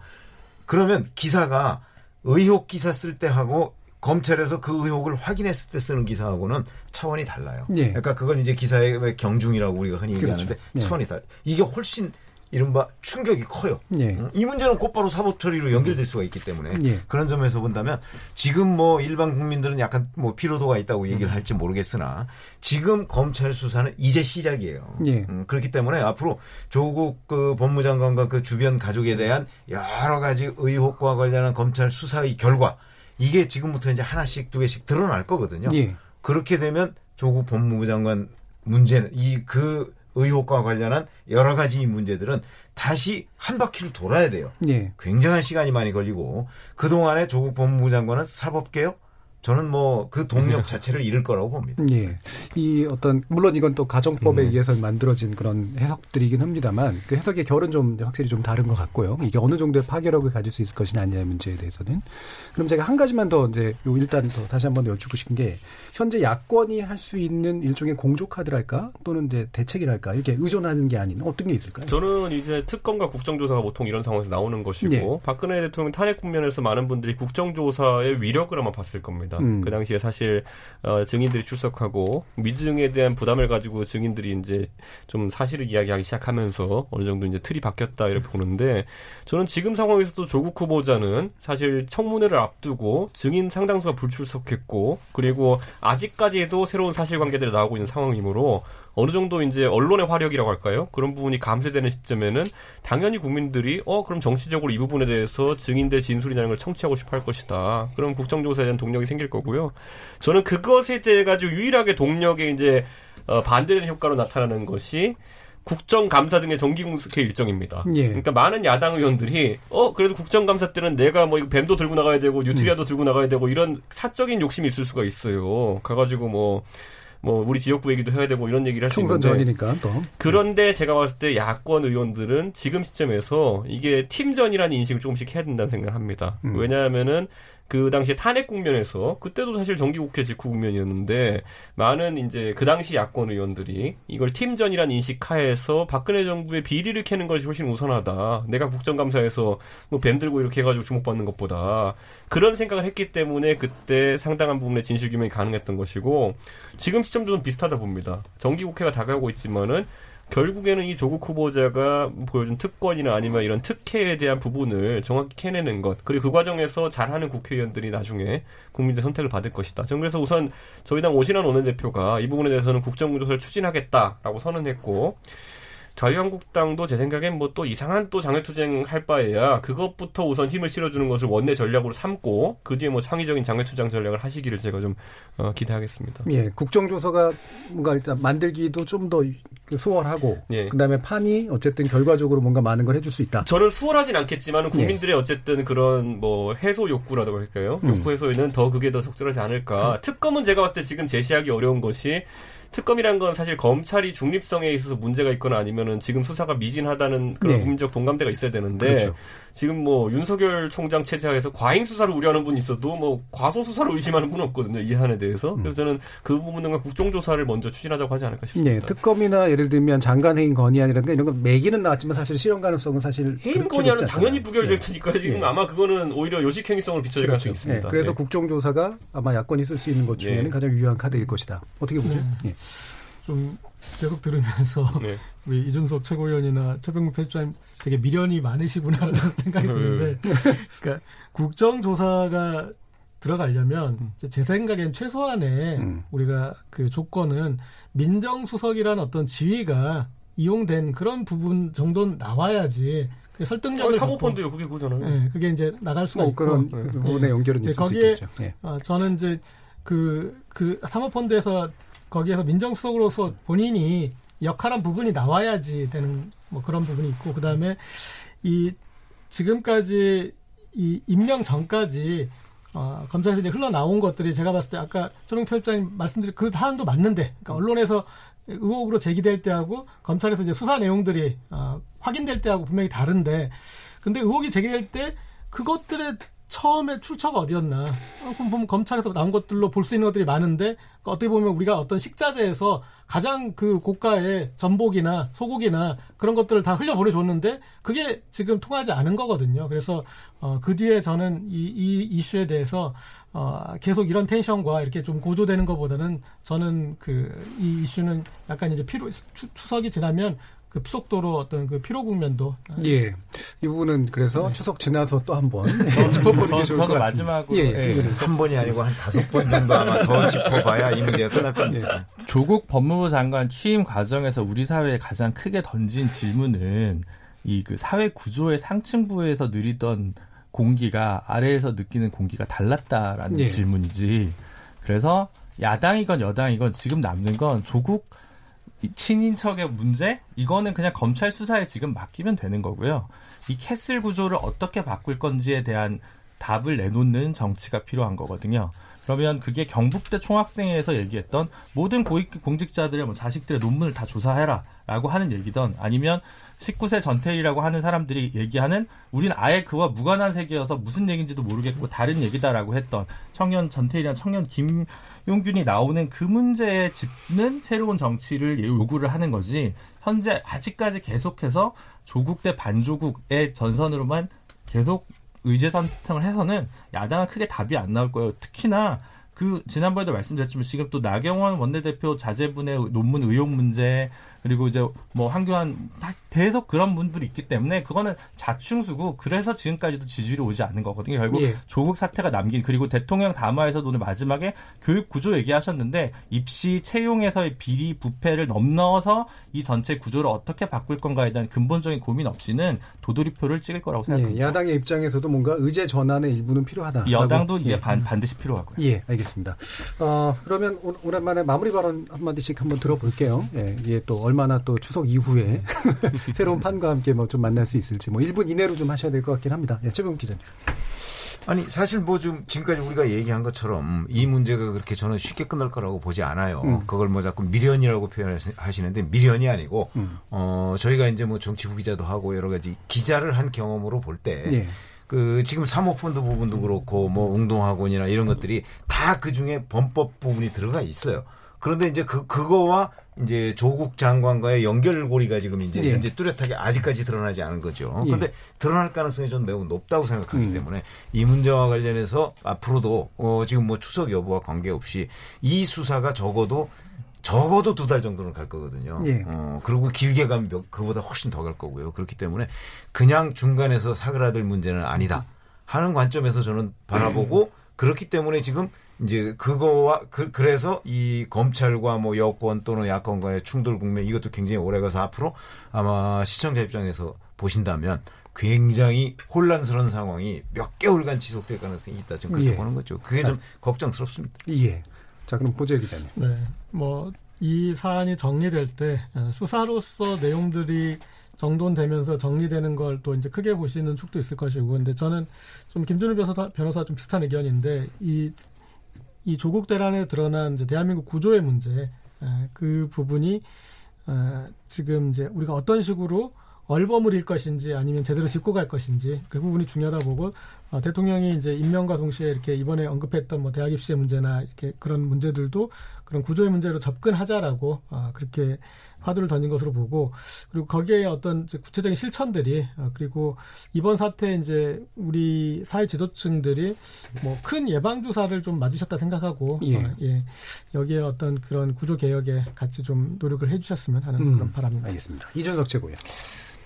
그러면 기사가 의혹 기사 쓸 때 하고 검찰에서 그 의혹을 확인했을 때 쓰는 기사하고는 차원이 달라요. 예. 그러니까 그걸 이제 기사의 경중이라고 우리가 흔히 그렇죠. 얘기하는데 예. 차원이 달라. 이게 훨씬 이른바 충격이 커요. 예. 이 문제는 곧바로 사법 처리로 연결될 수가 있기 때문에 예. 그런 점에서 본다면 지금 뭐 일반 국민들은 약간 뭐 피로도가 있다고 얘기를 음. 할지 모르겠으나 지금 검찰 수사는 이제 시작이에요. 예. 음, 그렇기 때문에 앞으로 조국 그 법무장관과 그 주변 가족에 대한 여러 가지 의혹과 관련한 검찰 수사의 결과 이게 지금부터 이제 하나씩 두 개씩 드러날 거거든요. 예. 그렇게 되면 조국 법무부 장관 문제는 이 그 의혹과 관련한 여러 가지 문제들은 다시 한 바퀴를 돌아야 돼요. 예. 굉장한 시간이 많이 걸리고 그동안에 조국 법무부 장관은 사법개혁 저는 뭐 그 동력 자체를 잃을 거라고 봅니다. 예. 이 어떤 물론 이건 또 가정법에 음. 의해서 만들어진 그런 해석들이긴 합니다만 그 해석의 결은 좀 확실히 좀 다른 것 같고요. 이게 어느 정도의 파괴력을 가질 수 있을 것이냐 아니냐 문제에 대해서는 그럼 제가 한 가지만 더 이제 요 일단 더 다시 한번 여쭙고 싶은 게 현재 야권이 할 수 있는 일종의 공조 카드랄까 또는 이제 대책이랄까 이렇게 의존하는 게 아닌 어떤 게 있을까요? 저는 이제 특검과 국정조사가 보통 이런 상황에서 나오는 것이고 예. 박근혜 대통령 탄핵 국면에서 많은 분들이 국정조사의 위력을 아마 봤을 겁니다. 있습니다. 음. 그 당시에 사실 어, 증인들이 출석하고 미증에 대한 부담을 가지고 증인들이 이제 좀 사실을 이야기하기 시작하면서 어느 정도 이제 틀이 바뀌었다 이렇게 보는데 저는 지금 상황에서도 조국 후보자는 사실 청문회를 앞두고 증인 상당수가 불출석했고 그리고 아직까지도 새로운 사실관계들이 나오고 있는 상황이므로 어느 정도 이제 언론의 화력이라고 할까요? 그런 부분이 감쇄되는 시점에는 당연히 국민들이 어 그럼 정치적으로 이 부분에 대해서 증인대 진술이라는 걸 청취하고 싶어 할 것이다. 그럼 국정조사에 대한 동력이 생길 거고요. 저는 그것에 대해 가지고 유일하게 동력에 이제 어, 반대되는 효과로 나타나는 것이 국정감사 등의 정기공개 일정입니다. 예. 그러니까 많은 야당 의원들이 어 그래도 국정감사 때는 내가 뭐 뱀도 들고 나가야 되고 뉴트리아도 음. 들고 나가야 되고 이런 사적인 욕심이 있을 수가 있어요. 가가지고 뭐 뭐 우리 지역구 얘기도 해야 되고 이런 얘기를 할 수 있는데 전이니까 또. 그런데 제가 봤을 때 야권 의원들은 지금 시점에서 이게 팀전이라는 인식을 조금씩 해야 된다는 생각을 합니다. 음. 왜냐하면은 그 당시에 탄핵 국면에서 그때도 사실 정기국회 직후 국면이었는데 많은 이제 그 당시 야권 의원들이 이걸 팀전이란 인식 하에서 박근혜 정부의 비리를 캐는 것이 훨씬 우선하다. 내가 국정감사에서 뭐 뱀 들고 이렇게 해가지고 주목받는 것보다 그런 생각을 했기 때문에 그때 상당한 부분의 진실 규명이 가능했던 것이고 지금 시점도 좀 비슷하다 봅니다. 정기국회가 다가오고 있지만은 결국에는 이 조국 후보자가 보여준 특권이나 아니면 이런 특혜에 대한 부분을 정확히 캐내는 것 그리고 그 과정에서 잘하는 국회의원들이 나중에 국민들 선택을 받을 것이다. 저는 그래서 우선 저희 당 오신환 원내대표가 이 부분에 대해서는 국정조사를 추진하겠다라고 선언했고 자유한국당도 제 생각엔 뭐 또 이상한 또 장외투쟁 할 바에야 그것부터 우선 힘을 실어주는 것을 원내 전략으로 삼고 그 뒤에 뭐 창의적인 장외투쟁 전략을 하시기를 제가 좀 어, 기대하겠습니다. 예, 국정조사가 뭔가 일단 만들기도 좀 더 수월하고 예. 그다음에 판이 어쨌든 결과적으로 뭔가 많은 걸 해줄 수 있다. 저는 수월하진 않겠지만 예. 국민들의 예. 어쨌든 그런 뭐 해소 욕구라고 할까요? 음. 욕구 해소에는 더 그게 더 적절하지 않을까. 음. 특검은 제가 봤을 때 지금 제시하기 어려운 것이 특검이란 건 사실 검찰이 중립성에 있어서 문제가 있거나 아니면은 지금 수사가 미진하다는 그런 네. 국민적 동감대가 있어야 되는데 그렇죠. 지금 뭐 윤석열 총장 체제하에서 과잉 수사를 우려하는 분이 있어도 뭐 과소 수사를 의심하는 분은 없거든요 이 사안에 대해서 음. 그래서 저는 그 부분과 국정조사를 먼저 추진하자고 하지 않을까 싶습니다. 네, 특검이나 예를 들면 장관 해임 건의안이라든가 이런 건 매기는 나왔지만 사실 실현 가능성은 사실 해임 건의안은 당연히 부결될 네. 테니까요. 지금 네. 아마 그거는 오히려 요식행위성을 비춰질 그렇죠. 가능성이 있습니다. 네. 그래서 네. 국정조사가 아마 야권이 쓸 수 있는 것 중에는 네. 가장 유효한 카드일 것이다. 어떻게 보죠? 네. 좀 계속 들으면서 네. 우리 이준석 최고위원이나 최병국 편집장님 되게 미련이 많으시구나라는 생각이 네. 드는데 그러니까 국정조사가 들어가려면 음. 제 생각엔 최소한의 음. 우리가 그 조건은 민정수석이라는 어떤 지위가 이용된 그런 부분 정도는 나와야지 설득력을 사모펀드요 그게 그거잖아요. 네, 그게 이제 나갈 수가 뭐 있고 그런 네. 부분에 연결은 있을 거기에, 수 있겠죠. 네. 어, 저는 이제 그그 그 사모펀드에서 거기에서 민정수석으로서 본인이 역할한 부분이 나와야지 되는 뭐 그런 부분이 있고 그다음에 이 지금까지 이 임명 전까지 어, 검찰에서 이제 흘러나온 것들이 제가 봤을 때 아까 초롱 편집장님 말씀드린 그 사안도 맞는데 그러니까 언론에서 의혹으로 제기될 때하고 검찰에서 이제 수사 내용들이 어, 확인될 때하고 분명히 다른데 근데 의혹이 제기될 때 그것들의 처음에 출처가 어디였나? 어, 그럼 보면 검찰에서 나온 것들로 볼 수 있는 것들이 많은데 어떻게 보면 우리가 어떤 식자재에서 가장 그 고가의 전복이나 소고기나 그런 것들을 다 흘려 보내줬는데 그게 지금 통하지 않은 거거든요. 그래서 어, 그 뒤에 저는 이, 이 이슈에 대해서 어, 계속 이런 텐션과 이렇게 좀 고조되는 것보다는 저는 그 이 이슈는 약간 이제 피로 추석이 지나면 그 속도로 어떤 그 피로 국면도 예. 이 부분은 그래서 네. 추석 지나서 또 한번 짚어보는 게 좋을 것 같습니다. 마지막으로 예, 예. 예. 한 번이 아니고 한 다섯 번 정도 아마 더 짚어봐야 이 문제가 끝날 겁니다. 예. 조국 법무부 장관 취임 과정에서 우리 사회에 가장 크게 던진 질문은 이 그 사회 구조의 상층부에서 누리던 공기가 아래에서 느끼는 공기가 달랐다라는 예. 질문이지. 그래서 야당이건 여당이건 지금 남는 건 조국 친인척의 문제 이거는 그냥 검찰 수사에 지금 맡기면 되는 거고요. 이 castle 구조를 어떻게 바꿀 건지에 대한 답을 내놓는 정치가 필요한 거거든요. 그러면 그게 경북대 총학생회에서 얘기했던 모든 고위 공직자들의 뭐 자식들의 논문을 다 조사해라라고 하는 얘기든 아니면 19세 전태일이라고 하는 사람들이 얘기하는 우린 아예 그와 무관한 세계여서 무슨 얘기인지도 모르겠고 다른 얘기다라고 했던 청년 전태일이나 청년 김용균이 나오는 그 문제를 짚는 새로운 정치를 요구를 하는 거지 현재 아직까지 계속해서 조국 대 반조국의 전선으로만 계속 의제 선택을 해서는 야당은 크게 답이 안 나올 거예요. 특히나 그 지난번에도 말씀드렸지만 지금 또 나경원 원내대표 자제분의 논문 의혹 문제 그리고 이제 뭐 황교안 계속 그런 분들이 있기 때문에 그거는 자충수고 그래서 지금까지도 지지율이 오지 않는 거거든요. 결국 예. 조국 사태가 남긴 그리고 대통령 담화에서도 오늘 마지막에 교육 구조 얘기하셨는데 입시 채용에서의 비리 부패를 넘나서 이 전체 구조를 어떻게 바꿀 건가에 대한 근본적인 고민 없이는 도돌이표를 찍을 거라고 생각합니다. 예, 야당의 입장에서도 뭔가 의제 전환의 일부는 필요하다. 여당도 예, 반, 반드시 필요하고요. 예, 알겠습니다. 어, 그러면 오, 오랜만에 마무리 발언 한마디씩 한번 들어볼게요. 예, 이게 또 얼마나 또 추석 이후에 새로운 판과 함께 뭐 좀 만날 수 있을지 뭐 1분 이내로 좀 하셔야 될 것 같긴 합니다. 예, 최병 기자님. 아니 사실 뭐 좀 지금까지 우리가 얘기한 것처럼 이 문제가 그렇게 저는 쉽게 끝날 거라고 보지 않아요. 음. 그걸 뭐 자꾸 미련이라고 표현하시는데 미련이 아니고 음. 어 저희가 이제 뭐 정치 후기자도 하고 여러 가지 기자를 한 경험으로 볼때 예. 그 지금 사모펀드 부분도 그렇고 뭐 웅동학원이나 이런 것들이 다 그 중에 범법 부분이 들어가 있어요. 그런데 이제 그 그거와 이제 조국 장관과의 연결고리가 지금 이제 예. 현재 뚜렷하게 아직까지 드러나지 않은 거죠. 그런데 예. 드러날 가능성이 좀 매우 높다고 생각하기 음. 때문에 이 문제와 관련해서 앞으로도 어 지금 뭐 추석 여부와 관계없이 이 수사가 적어도 적어도 두 달 정도는 갈 거거든요. 예. 어, 그리고 길게 가면 그보다 훨씬 더 갈 거고요. 그렇기 때문에 그냥 중간에서 사그라들 문제는 아니다 하는 관점에서 저는 바라보고 그렇기 때문에 지금 이제 그거와 그, 그래서 이 검찰과 뭐 여권 또는 야권과의 충돌 국면 이것도 굉장히 오래가서 앞으로 아마 시청자 입장에서 보신다면 굉장히 혼란스러운 상황이 몇 개월간 지속될 가능성이 있다. 지금 그렇게 예. 보는 거죠. 그게 좀 아. 걱정스럽습니다. 예. 자, 그럼 보재 기자님. 네. 뭐, 이 사안이 정리될 때 수사로서 내용들이 정돈되면서 정리되는 걸 또 이제 크게 보시는 축도 있을 것이고 근데 저는 좀 김준우 변호사, 변호사 좀 비슷한 의견인데 이, 이 조국 대란에 드러난 대한민국 구조의 문제 그 부분이 지금 이제 우리가 어떤 식으로 얼버무릴 것인지 아니면 제대로 짚고 갈 것인지 그 부분이 중요하다 보고 어, 대통령이 이제 임명과 동시에 이렇게 이번에 언급했던 뭐 대학 입시의 문제나 이렇게 그런 문제들도 그런 구조의 문제로 접근하자라고 어, 그렇게 화두를 던진 것으로 보고 그리고 거기에 어떤 구체적인 실천들이 어, 그리고 이번 사태 이제 우리 사회 지도층들이 뭐 큰 예방 주사를 좀 맞으셨다 생각하고 예. 어, 예. 여기에 어떤 그런 구조 개혁에 같이 좀 노력을 해주셨으면 하는 음, 그런 바람입니다. 알겠습니다. 이준석 최고요.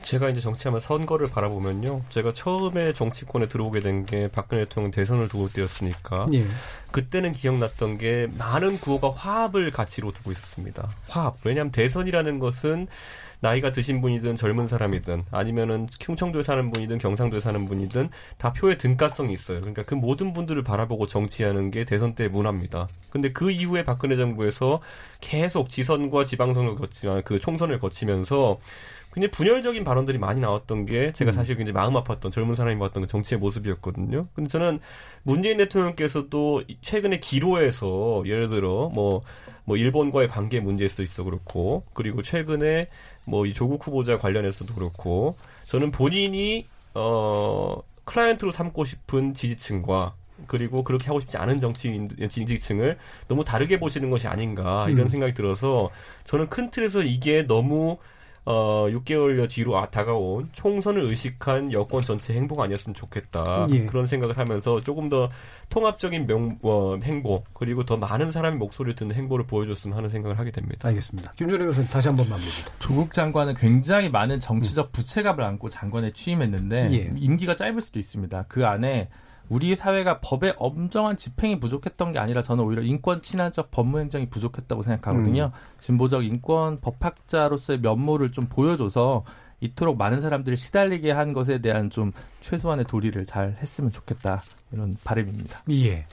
제가 이제 정치하면 선거를 바라보면요. 제가 처음에 정치권에 들어오게 된 게 박근혜 대통령 대선을 두고 때였으니까 예. 그때는 기억났던 게 많은 구호가 화합을 가치로 두고 있었습니다. 화합. 왜냐하면 대선이라는 것은 나이가 드신 분이든 젊은 사람이든 아니면은 충청도에 사는 분이든 경상도에 사는 분이든 다 표의 등가성이 있어요. 그러니까 그 모든 분들을 바라보고 정치하는 게 대선 때 문화입니다. 근데 그 이후에 박근혜 정부에서 계속 지선과 지방선을 거치면 그 총선을 거치면서 굉장히 분열적인 발언들이 많이 나왔던 게 제가 음. 사실 굉장히 마음 아팠던 젊은 사람이 봤던 그 정치의 모습이었거든요. 근데 저는 문재인 대통령께서도 최근에 기로에서 예를 들어 뭐뭐 뭐 일본과의 관계 문제일 수도 있어 그렇고 그리고 최근에 뭐 이 조국 후보자 관련해서도 그렇고 저는 본인이 어 클라이언트로 삼고 싶은 지지층과 그리고 그렇게 하고 싶지 않은 정치인 지지층을 너무 다르게 보시는 것이 아닌가 이런 음. 생각이 들어서 저는 큰 틀에서 이게 너무 어, 6개월여 뒤로 아, 다가온 총선을 의식한 여권 전체 행보가 아니었으면 좋겠다. 예. 그런 생각을 하면서 조금 더 통합적인 명, 어, 행보, 그리고 더 많은 사람의 목소리를 듣는 행보를 보여줬으면 하는 생각을 하게 됩니다. 알겠습니다. 김준호 교수님 다시 한번 마무리. 조국 장관은 굉장히 많은 정치적 부채감을 안고 장관에 취임했는데 예. 임기가 짧을 수도 있습니다. 그 안에 우리 사회가 법의 엄정한 집행이 부족했던 게 아니라 저는 오히려 인권 친화적 법무 행정이 부족했다고 생각하거든요. 음. 진보적 인권 법학자로서의 면모를 좀 보여줘서 이토록 많은 사람들이 시달리게 한 것에 대한 좀 최소한의 도리를 잘 했으면 좋겠다 이런 바람입니다. 예.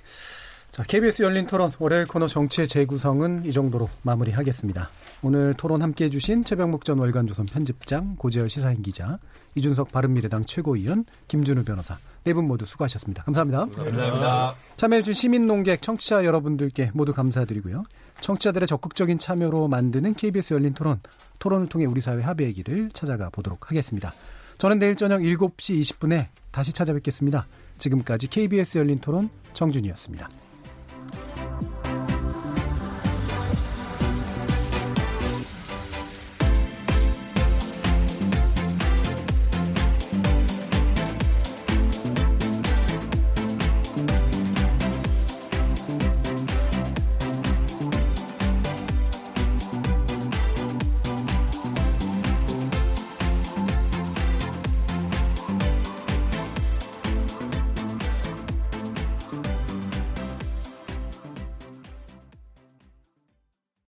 자, KBS 열린 토론 월요일 코너 정치의 재구성은 이 정도로 마무리하겠습니다. 오늘 토론 함께 해 주신 최병목 전 월간조선 편집장, 고재열 시사인 기자, 이준석 바른미래당 최고위원, 김준우 변호사, 네 분 모두 수고하셨습니다. 감사합니다. 감사합니다. 참여해준 시민농객 청취자 여러분들께 모두 감사드리고요. 청취자들의 적극적인 참여로 만드는 KBS 열린 토론, 토론을 통해 우리 사회 합의의 길을 찾아가 보도록 하겠습니다. 저는 내일 저녁 7시 20분에 다시 찾아뵙겠습니다. 지금까지 KBS 열린 토론 정준이었습니다.